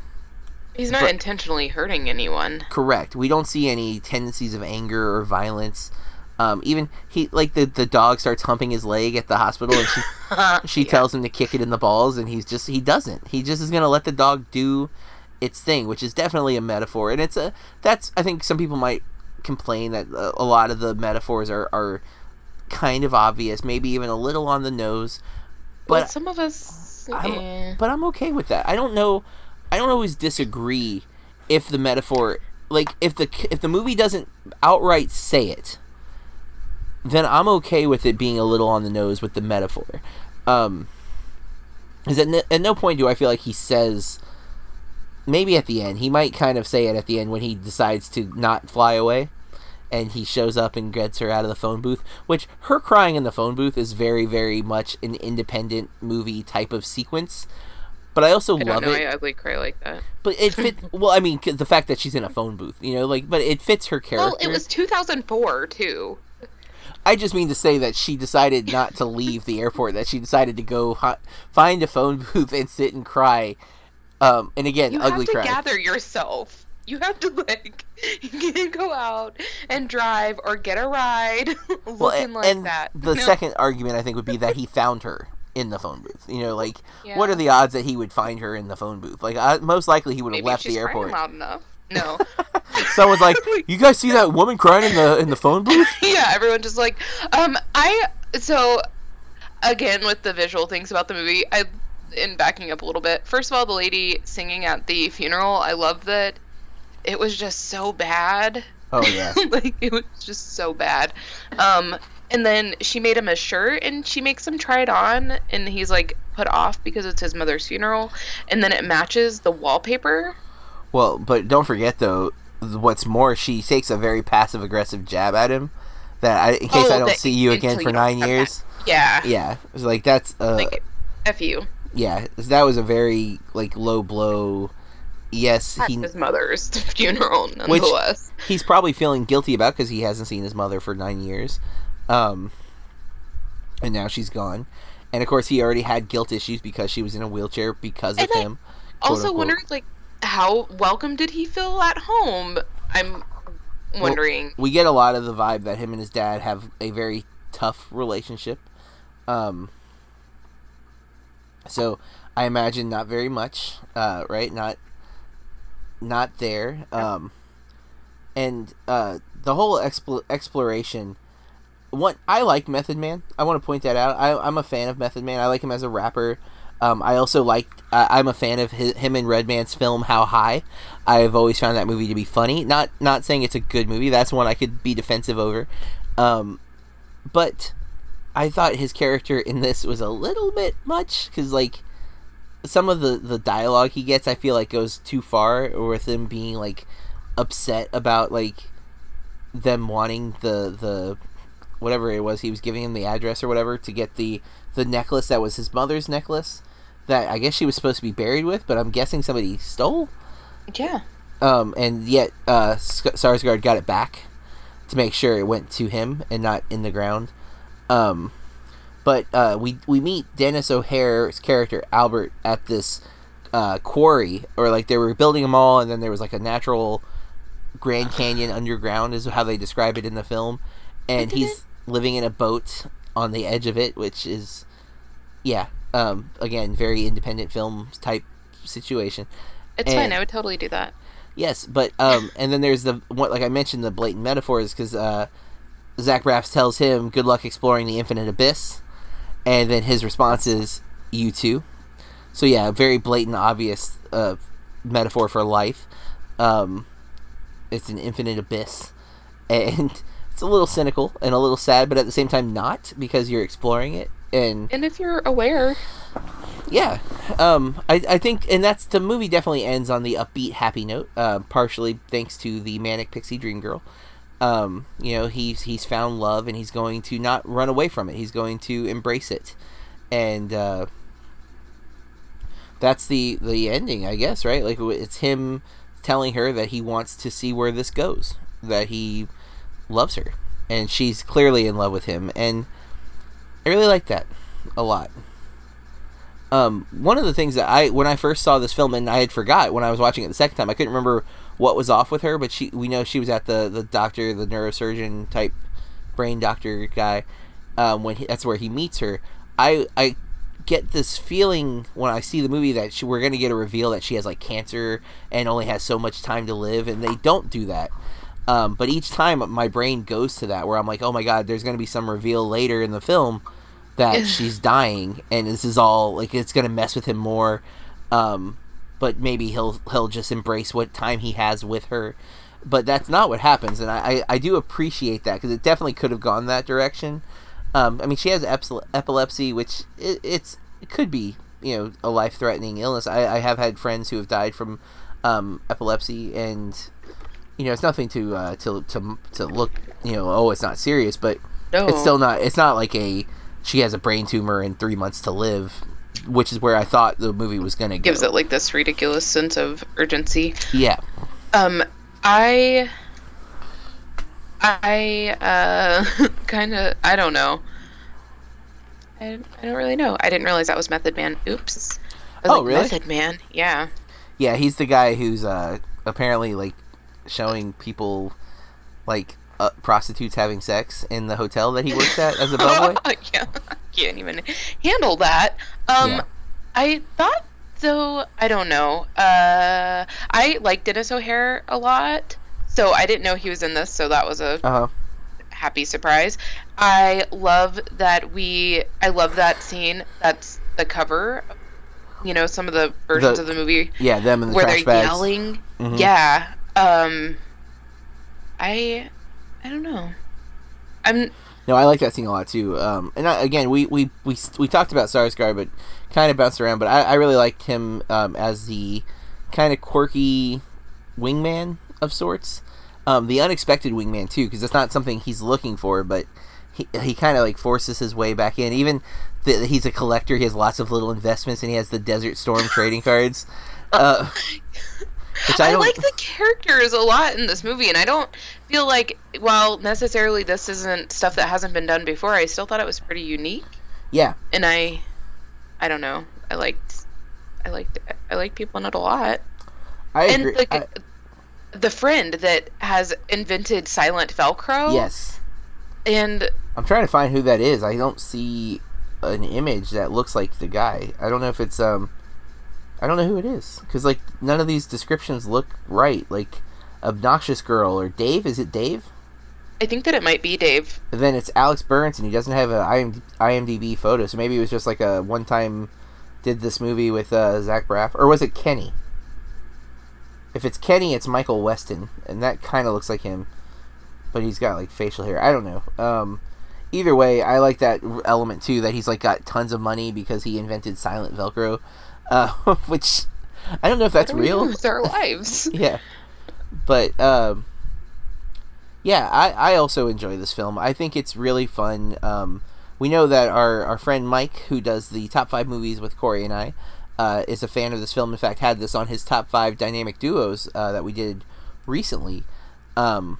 He's not But- intentionally hurting anyone. Correct. We don't see any tendencies of anger or violence. Um, even he like the the dog starts humping his leg at the hospital, and she she Yeah. tells him to kick it in the balls, and he's just he doesn't. He just is gonna let the dog do its thing, which is definitely a metaphor, and it's a that's I think some people might complain that a, a lot of the metaphors are are kind of obvious, maybe even a little on the nose, But but some of us. I'm- eh. but I'm okay with that. I don't know. I don't always disagree if the metaphor, like if the if the movie doesn't outright say it, then I'm okay with it being a little on the nose with the metaphor. Um, is at, at no point do I feel like he says. Maybe at the end, he might kind of say it at the end when he decides to not fly away, and he shows up and gets her out of the phone booth. Which her crying in the phone booth is very, very much an independent movie type of sequence. But I also I love know. it. I ugly cry like that. But it fit. well, I mean, the fact that she's in a phone booth, you know, like, but it fits her character. Well, it was 2004 too. I just mean to say that she decided not to leave the airport. That she decided to go find a phone booth and sit and cry. Um, and again, You ugly have to cry. gather yourself. You have to like, go out and drive or get a ride looking well, and, like and that. the No. second argument I think would be that he found her in the phone booth. You know, like what are the odds that he would find her in the phone booth? Like, I, most likely he would have left she's the crying airport. loud enough. No. Someone's like, "You guys see that woman crying in the in the phone booth?" yeah, everyone just like, um, I so again with the visual things about the movie, I in backing up a little bit. First of all, the lady singing at the funeral, I love that. It was just so bad. Oh yeah. like it was just so bad. Um, and then she made him a shirt and she makes him try it on, and he's like put off because it's his mother's funeral, and then it matches the wallpaper. Well, but don't forget though, what's more, she takes a very passive aggressive jab at him. That I, in case Oh, I don't see you again for have that. years. Yeah. Yeah, it's like that's uh, Like, f you. yeah, that was a very like low blow. Yes, he his mother's funeral, nonetheless. he's probably feeling guilty about because he hasn't seen his mother for nine years, um, and now she's gone. And of course, he already had guilt issues because she was in a wheelchair because of I him. also unquote. wondered, like, how welcome did he feel at home? I'm wondering. we get a lot of the vibe that him and his dad have a very tough relationship. Um, So I imagine not very much, uh, right? Not not there. Um, and uh, the whole expl- exploration. What I like Method Man. I want to point that out. I, I'm a fan of Method Man. I like him as a rapper. Um, I also like. Uh, I'm a fan of his, him and Redman's film How High. I've always found that movie to be funny. Not not saying it's a good movie. That's one I could be defensive over. Um, but I thought his character in this was a little bit much because like some of the the dialogue he gets, I feel like goes too far with him being like upset about like them wanting the the whatever it was he was giving him the address or whatever to get the the necklace that was his mother's necklace that I guess she was supposed to be buried with, but I'm guessing somebody stole. Yeah. Um, and yet uh, Sarsgaard got it back to make sure it went to him and not in the ground. Um, but uh, we we meet Denis O'Hare's character Albert at this uh, quarry, or like they were building a mall, and then there was like a natural Grand Canyon underground, is how they describe it in the film, and he's living in a boat on the edge of it, which is, yeah, um, again, very independent film type situation. It's And- fine. I would totally do that. Yes, but um, and then there's the what like I mentioned the blatant metaphors because uh, Zach Braff tells him good luck exploring the infinite abyss, and then his response is you too. So yeah, very blatant, obvious uh, metaphor for life. Um, it's an infinite abyss, and a little cynical and a little sad, but at the same time not because you're exploring it and And if you're aware, yeah um I, I think and that's the movie definitely ends on the upbeat happy note uh, partially thanks to the manic pixie dream girl. Um you know he's he's found love and he's going to not run away from it. He's going to embrace it. And uh that's the the ending i guess right? Like it's him telling her that he wants to see where this goes that he loves her and she's clearly in love with him and i really like that a lot. Um, one of the things that I when I first saw this film and I had forgot when I was watching it the second time I couldn't remember what was off with her but she we know she was at the the doctor the neurosurgeon type brain doctor guy um, when he, that's where he meets her. I I get this feeling when I see the movie that she, we're going to get a reveal that she has like cancer and only has so much time to live and they don't do that um, but each time my brain goes to that where I'm like oh my god there's going to be some reveal later in the film that she's dying and this is all like it's gonna mess with him more. Um but maybe he'll he'll just embrace what time he has with her. But that's not what happens and i i, I do appreciate that because it definitely could have gone that direction. Um i mean she has epilepsy which it, it's it could be you know a life-threatening illness. I i have had friends who have died from um epilepsy and you know it's nothing to uh to to to look you know oh it's not serious but no. it's still not it's not like a she has a brain tumor and three months to live which is where i thought the movie was gonna go gives it like this ridiculous sense of urgency. yeah Um, I, I, uh, kind of, I don't know. I, I don't really know. I didn't realize that was Method Man. Oops. Oh, like, really? Method Man. Yeah. yeah he's the guy who's uh apparently like showing people like uh, prostitutes having sex in the hotel that he works at as a bellboy yeah. Can't even handle that. Um, Yeah. I thought so. I don't know. Uh, I like Denis O'Hare a lot, so I didn't know he was in this. So that was a uh-huh happy surprise. I love that we. I love that scene. That's the cover. You know, some of the versions The- of the movie yeah them in the where they're bags yelling. Mhm. Yeah. Um. I. I don't know. I'm. No, I like that scene a lot too. Um, and I, again, we, we, we, we talked about Sarsgaard, but kind of bounced around. But I, I really liked him um, as the kind of quirky wingman of sorts. Um, the unexpected wingman too, because it's not something he's looking for, but he, he kind of like forces his way back in. Even the, he's a collector; he has lots of little investments, and he has the Desert Storm trading cards. Uh, I, I, like the characters a lot in this movie, and I don't feel like, while necessarily this isn't stuff that hasn't been done before, I still thought it was pretty unique, yeah, and I, I don't know, I liked, I liked, I liked people in it a lot, I and agree. the, I- the friend that has invented silent Velcro, yes, and I'm trying to find who that is. I don't see an image that looks like the guy. I don't know if it's um, I don't know who it is because like none of these descriptions look right. Like obnoxious girl or Dave. Is it Dave? I think that it might be Dave. And then it's Alex Burns, and he doesn't have a IMDb photo, so maybe it was just like a one time did this movie with uh, Zach Braff, or was it Kenny? If it's Kenny, it's Michael Weston, and that kind of looks like him, but he's got like facial hair. I don't know. Um, either way, I like that element too that he's like got tons of money because he invented silent Velcro, uh, which I don't know if that's What do we do real. with our lives. yeah, but um, yeah, I, I also enjoy this film. I think it's really fun. Um, we know that our, our friend Mike, who does the top five movies with Corey and I, uh, is a fan of this film. In fact, had this on his top five dynamic duos uh, that we did recently. Um,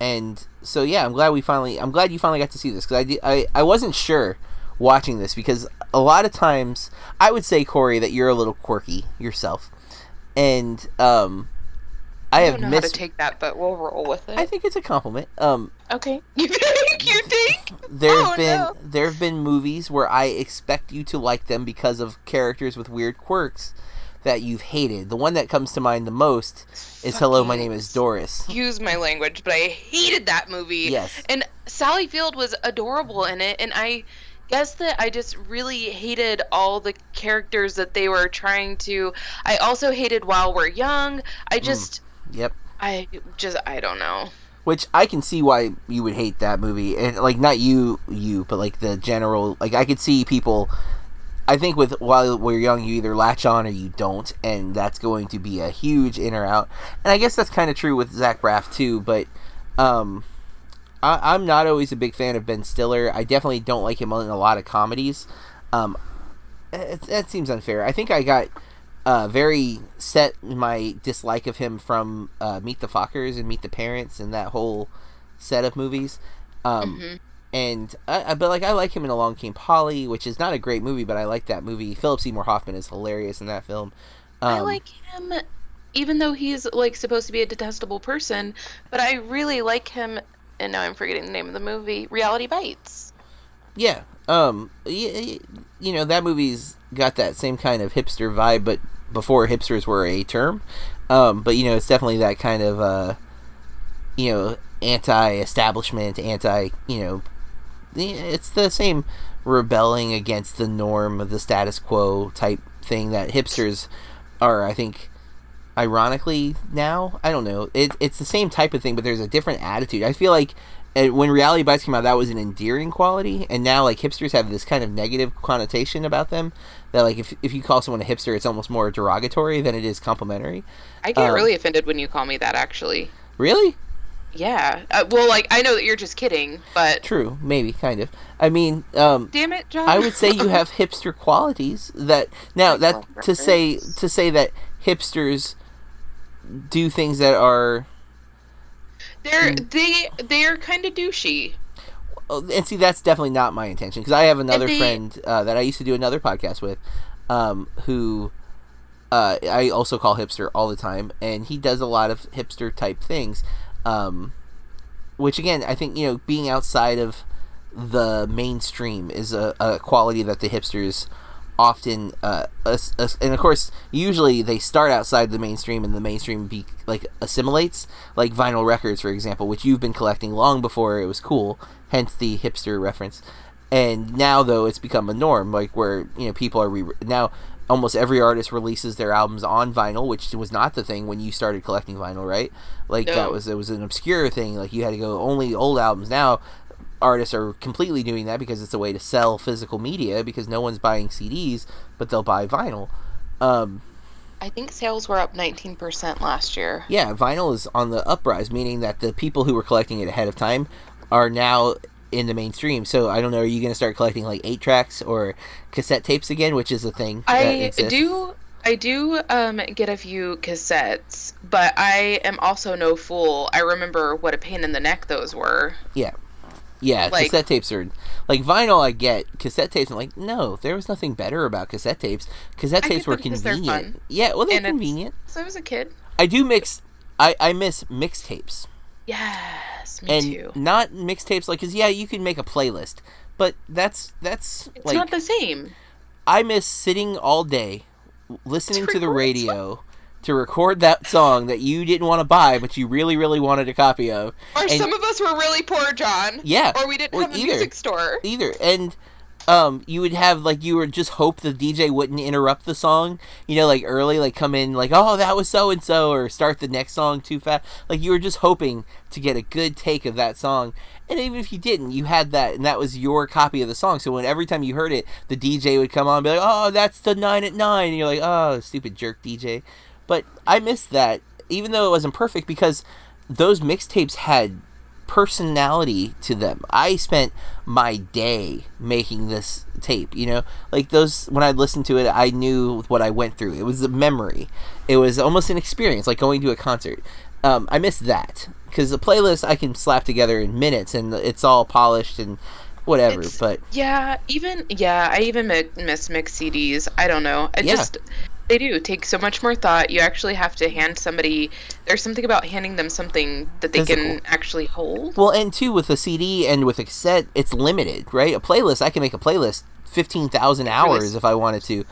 and so yeah, I'm glad we finally. I'm glad you finally got to see this because I, I I wasn't sure watching this because a lot of times I would say Corey that you're a little quirky yourself, and um, I, I have don't know how missed. to take that, but we'll roll with it. I think it's a compliment. Um, okay. You think? You think? there've Oh, been no. there've been movies where I expect you to like them because of characters with weird quirks that you've hated. The one that comes to mind the most is Hello, my name is Doris. Excuse my language, but I hated that movie. Yes. And Sally Field was adorable in it, and I guess that I just really hated all the characters that they were trying to. I also hated While We're Young. I Hmm. just, Yep. I just, I don't know. Which I can see why you would hate that movie, and like not you, you, but like the general. Like I could see people. I think with while we're young, you either latch on or you don't, and that's going to be a huge in or out. And I guess that's kind of true with Zach Braff too. But um, I, I'm not always a big fan of Ben Stiller. I definitely don't like him in a lot of comedies. Um, it, that seems unfair. I think I got uh, very set in my dislike of him from uh, Meet the Fockers and Meet the Parents and that whole set of movies. Um, Mhm. And I, I, but like I like him in Along Came Polly, which is not a great movie, but I like that movie. Philip Seymour Hoffman is hilarious in that film. Um, I like him, even though he's like supposed to be a detestable person. But I really like him. And now I'm forgetting the name of the movie. Reality Bites. Yeah. Um. y- y- You know that movie's got that same kind of hipster vibe, but before hipsters were a term. Um. But you know, it's definitely that kind of uh, you know, anti-establishment, anti, you know, it's the same rebelling against the norm of the status quo type thing that hipsters are. I think. Ironically, now I don't know. It, it's the same type of thing, but there's a different attitude. I feel like uh, when Reality Bites came out, that was an endearing quality, and now like hipsters have this kind of negative connotation about them. That like if if you call someone a hipster, it's almost more derogatory than it is complimentary. I get Um, really offended when you call me that, actually. Really? Yeah. Uh, well, like I know that you're just kidding, but True, maybe, kind of. I mean, um, damn it, John. I would say you have hipster qualities. That now that to say to say that hipsters do things that are They're they they're kind of douchey. Oh, and see that's definitely not my intention because I have another they- friend uh, that I used to do another podcast with, um, who uh, I also call hipster all the time, and he does a lot of hipster type things, um, which again I think you know being outside of the mainstream is a, a quality that the hipsters often uh, and of course usually they start outside the mainstream and the mainstream be like assimilates like vinyl records for example which you've been collecting long before it was cool hence the hipster reference. And now though it's become a norm like where you know people are re- now almost every artist releases their albums on vinyl which was not the thing when you started collecting vinyl right? Like that was it was an obscure thing like you had to go only old albums. Now artists are completely doing that because it's a way to sell physical media because no one's buying CDs, but they'll buy vinyl. Um, I think sales were up 19% last year. yeah, vinyl is on the uprise, meaning that the people who were collecting it ahead of time are now in the mainstream. So I don't know, are you going to start collecting like eight tracks or cassette tapes again, which is a thing I do I do um, get a few cassettes, but I am also no fool. I remember what a pain in the neck those were. Yeah. Yeah, Like- cassette tapes are like vinyl. I get cassette tapes. I'm like, no, there was nothing better about cassette tapes. Cassette tapes were 'cause convenient. Yeah, well, they're And convenient. So I was a kid. I do mix. I I miss mixtapes Yes, me and too. not mixtapes like because yeah, you can make a playlist, but that's that's It's like not the same. I miss sitting all day listening to the radio to record that song that you didn't want to buy but you really really wanted a copy of. Or And- some of us were really poor, John. Yeah, Or we didn't or have a music store. either. And um you would have like you would just hope the DJ wouldn't interrupt the song. You know like early like come in like oh that was so and so or start the next song too fast. Like you were just hoping to get a good take of that song. And even if you didn't you had that and that was your copy of the song. So when every time you heard it the DJ would come on and be like oh that's the 9 at 9 and you're like oh stupid jerk DJ but I missed that even though it wasn't perfect because those mixtapes had personality to them. I spent my day making this tape, you know? Like those when I listened to it, I knew what I went through. It was a memory. It was almost an experience like going to a concert. Um, I miss that cuz the playlist I can slap together in minutes and it's all polished and whatever, It's- but Yeah, even yeah, I even miss mix CDs. I don't know. I Yeah. just they do take so much more thought. You actually have to hand somebody. There's something about handing them something that they Physical. can actually hold. Well, and two with a CD and with a cassette, it's limited, right? A playlist, I can make a playlist fifteen thousand hours if I wanted to,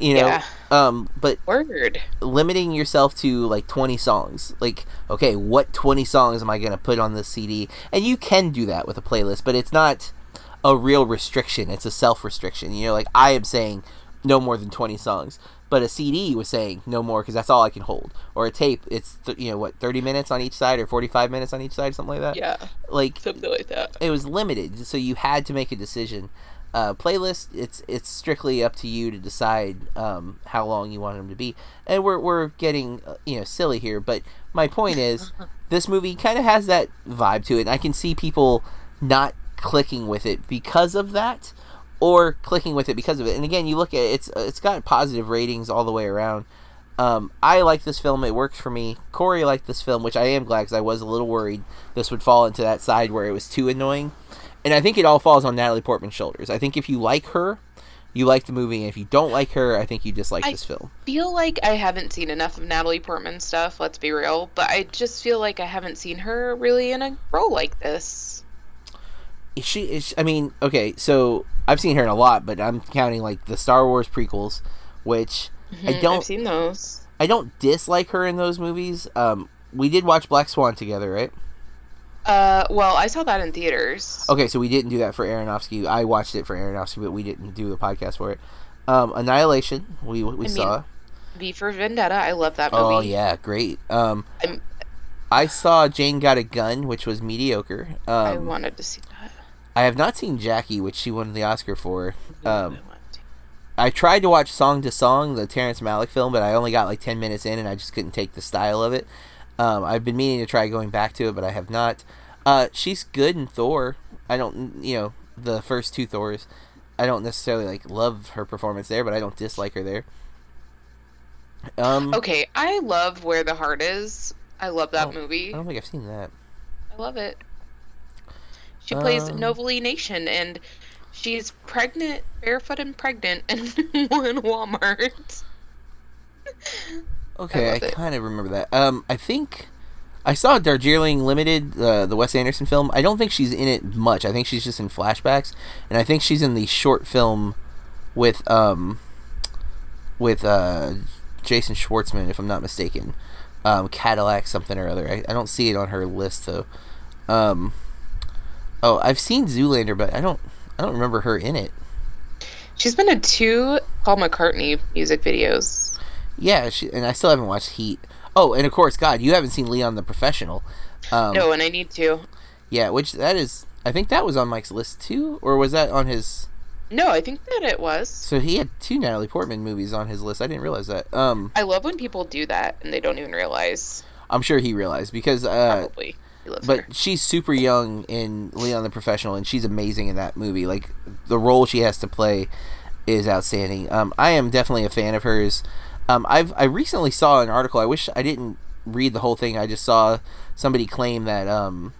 you know. Yeah. Um, but Word. limiting yourself to like twenty songs, like okay, what twenty songs am I gonna put on this CD? And you can do that with a playlist, but it's not a real restriction. It's a self restriction. You know, like I am saying no more than twenty songs. But a CD was saying no more because that's all I can hold. Or a tape, it's th- you know what, thirty minutes on each side or forty-five minutes on each side, something like that. Yeah, Like something like that. it was limited, so you had to make a decision. Uh, playlist, it's it's strictly up to you to decide um, how long you want them to be, and we're we're getting uh, you know silly here, but my point is, this movie kind of has that vibe to it, and I can see people not clicking with it because of that, or clicking with it because of it. And again, you look at it, it's it's got positive ratings all the way around. Um, I like this film. It works for me. Corey liked this film, which I am glad because I was a little worried this would fall into that side where it was too annoying. And I think it all falls on Natalie Portman's shoulders. I think if you like her, you like the movie. And if you don't like her, I think you dislike I- this film. I feel like I haven't seen enough of Natalie Portman stuff. Let's be real, but I just feel like I haven't seen her really in a role like this. She is. I mean, okay, so I've seen her in a lot, but I'm counting like the Star Wars prequels, which I Mhm, don't. I've seen those. I don't dislike her in those movies. Um, we did watch Black Swan together, right? Uh, well, I saw that in theaters. Okay, so we didn't do that for Aronofsky. I watched it for Aronofsky, but we didn't do a podcast for it. Um, Annihilation, we we mean, saw. V for Vendetta. I love that movie. Oh yeah, great. Um, I'm- I saw Jane Got a Gun, which was mediocre. Um, I wanted to see. I have not seen Jackie, which she won the Oscar for. Um, I want to. I tried to watch Song to Song, the Terrence Malick film, but I only got like ten minutes in, and I just couldn't take the style of it. Um, I've been meaning to try going back to it, but I have not. Uh, she's good in Thor. I don't, you know, the first two Thors. I don't necessarily like love her performance there, but I don't dislike her there. Um, Okay, I love Where the Heart Is. I love that Oh, movie. I don't think I've seen that. I love it. She plays Um, Novalee Nation, and she's pregnant, barefoot and pregnant, and in Walmart. Okay, I, it. kind of remember that. Um, I think I saw Darjeeling Limited, uh, the Wes Anderson film. I don't think she's in it much. I think she's just in flashbacks, and I think she's in the short film with um with uh Jason Schwartzman, if I'm not mistaken. Um, Cadillac something or other. I, I don't see it on her list though. Um, oh, I've seen Zoolander, but I don't I don't remember her in it. She's been in two Paul McCartney music videos. Yeah, she, and I still haven't watched Heat. Oh, and of course, God, you haven't seen Leon the Professional. Um, no, and I need to. Yeah, which that is. I think that was on Mike's list too, or was that on his? No, I think that it was. So he had two Natalie Portman movies on his list. I didn't realize that. Um, I love when people do that and they don't even realize. I'm sure he realized because uh, Probably. He loves her. but she's super young in Leon the Professional, and she's amazing in that movie. Like the role she has to play is outstanding. Um, I am definitely a fan of hers. Um, I've I recently saw an article. I wish I didn't read the whole thing. I just saw somebody claim that um,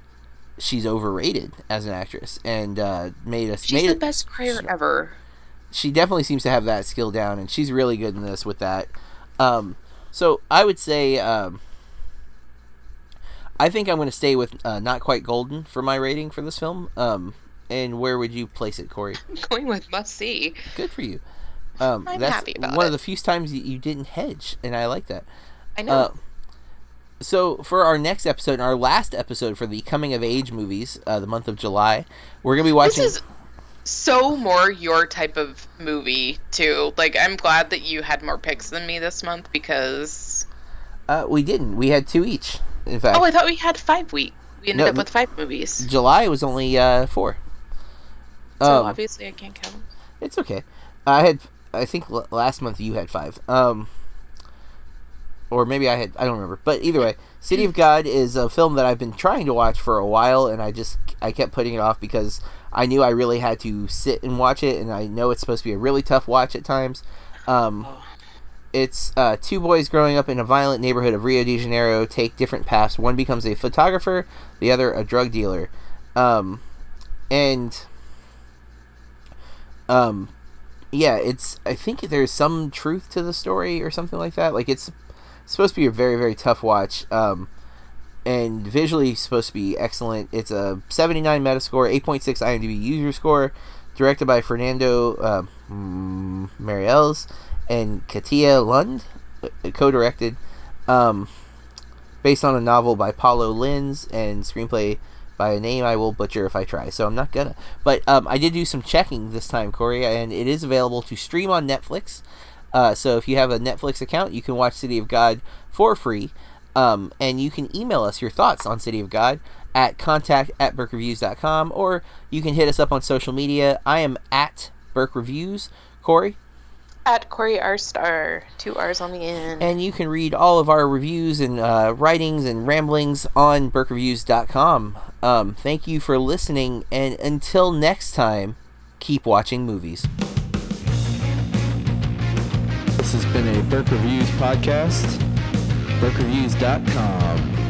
she's overrated as an actress and uh, made a She's made the a- best crier ever. she definitely seems to have that skill down, and she's really good in this with that. Um, so I would say um, I think I'm going to stay with uh, not quite golden for my rating for this film. Um, And where would you place it, Corey? I'm going with must see. Good for you. Um, I'm that's happy about one it. of the few times you, you didn't hedge, and I like that. I know. Uh, so for our next episode, our last episode for the coming of age movies, uh, the month of July, we're gonna be watching. This is so more your type of movie too. Like I'm glad that you had more picks than me this month because Uh, we didn't. We had two each. In fact, oh, I thought we had five week. We ended No, up with five movies. July was only uh, four. So Um, obviously I can't count. It's okay. I had, I think l- last month you had five. Um, or maybe I had, I don't remember. But either way, City of God is a film that I've been trying to watch for a while, and I just, I kept putting it off because I knew I really had to sit and watch it, and I know it's supposed to be a really tough watch at times. Um, it's uh, two boys growing up in a violent neighborhood of Rio de Janeiro take different paths. One becomes a photographer, the other a drug dealer. Um, and um, yeah, it's. I think there's some truth to the story or something like that. Like it's supposed to be a very very tough watch. Um, and visually supposed to be excellent. It's a 79 Metascore, 8.6 IMDb user score, directed by Fernando uh, Meirelles and Katia Lund, uh, co-directed, um, based on a novel by Paulo Lins and screenplay by a name I will butcher if I try, so I'm not gonna. But um, I did do some checking this time, Corey, and it is available to stream on Netflix. Uh, so if you have a Netflix account, you can watch City of God for free. Um, and you can email us your thoughts on City of God at contact at burkreviews.com or you can hit us up on social media. I am at Burke Reviews. Corey? At Corey R Star, two R's on the end. And you can read all of our reviews and uh, writings and ramblings on burkreviews.com. Um, thank you for listening, and until next time, keep watching movies. This has been a Burke Reviews podcast. BurkeReviews.com.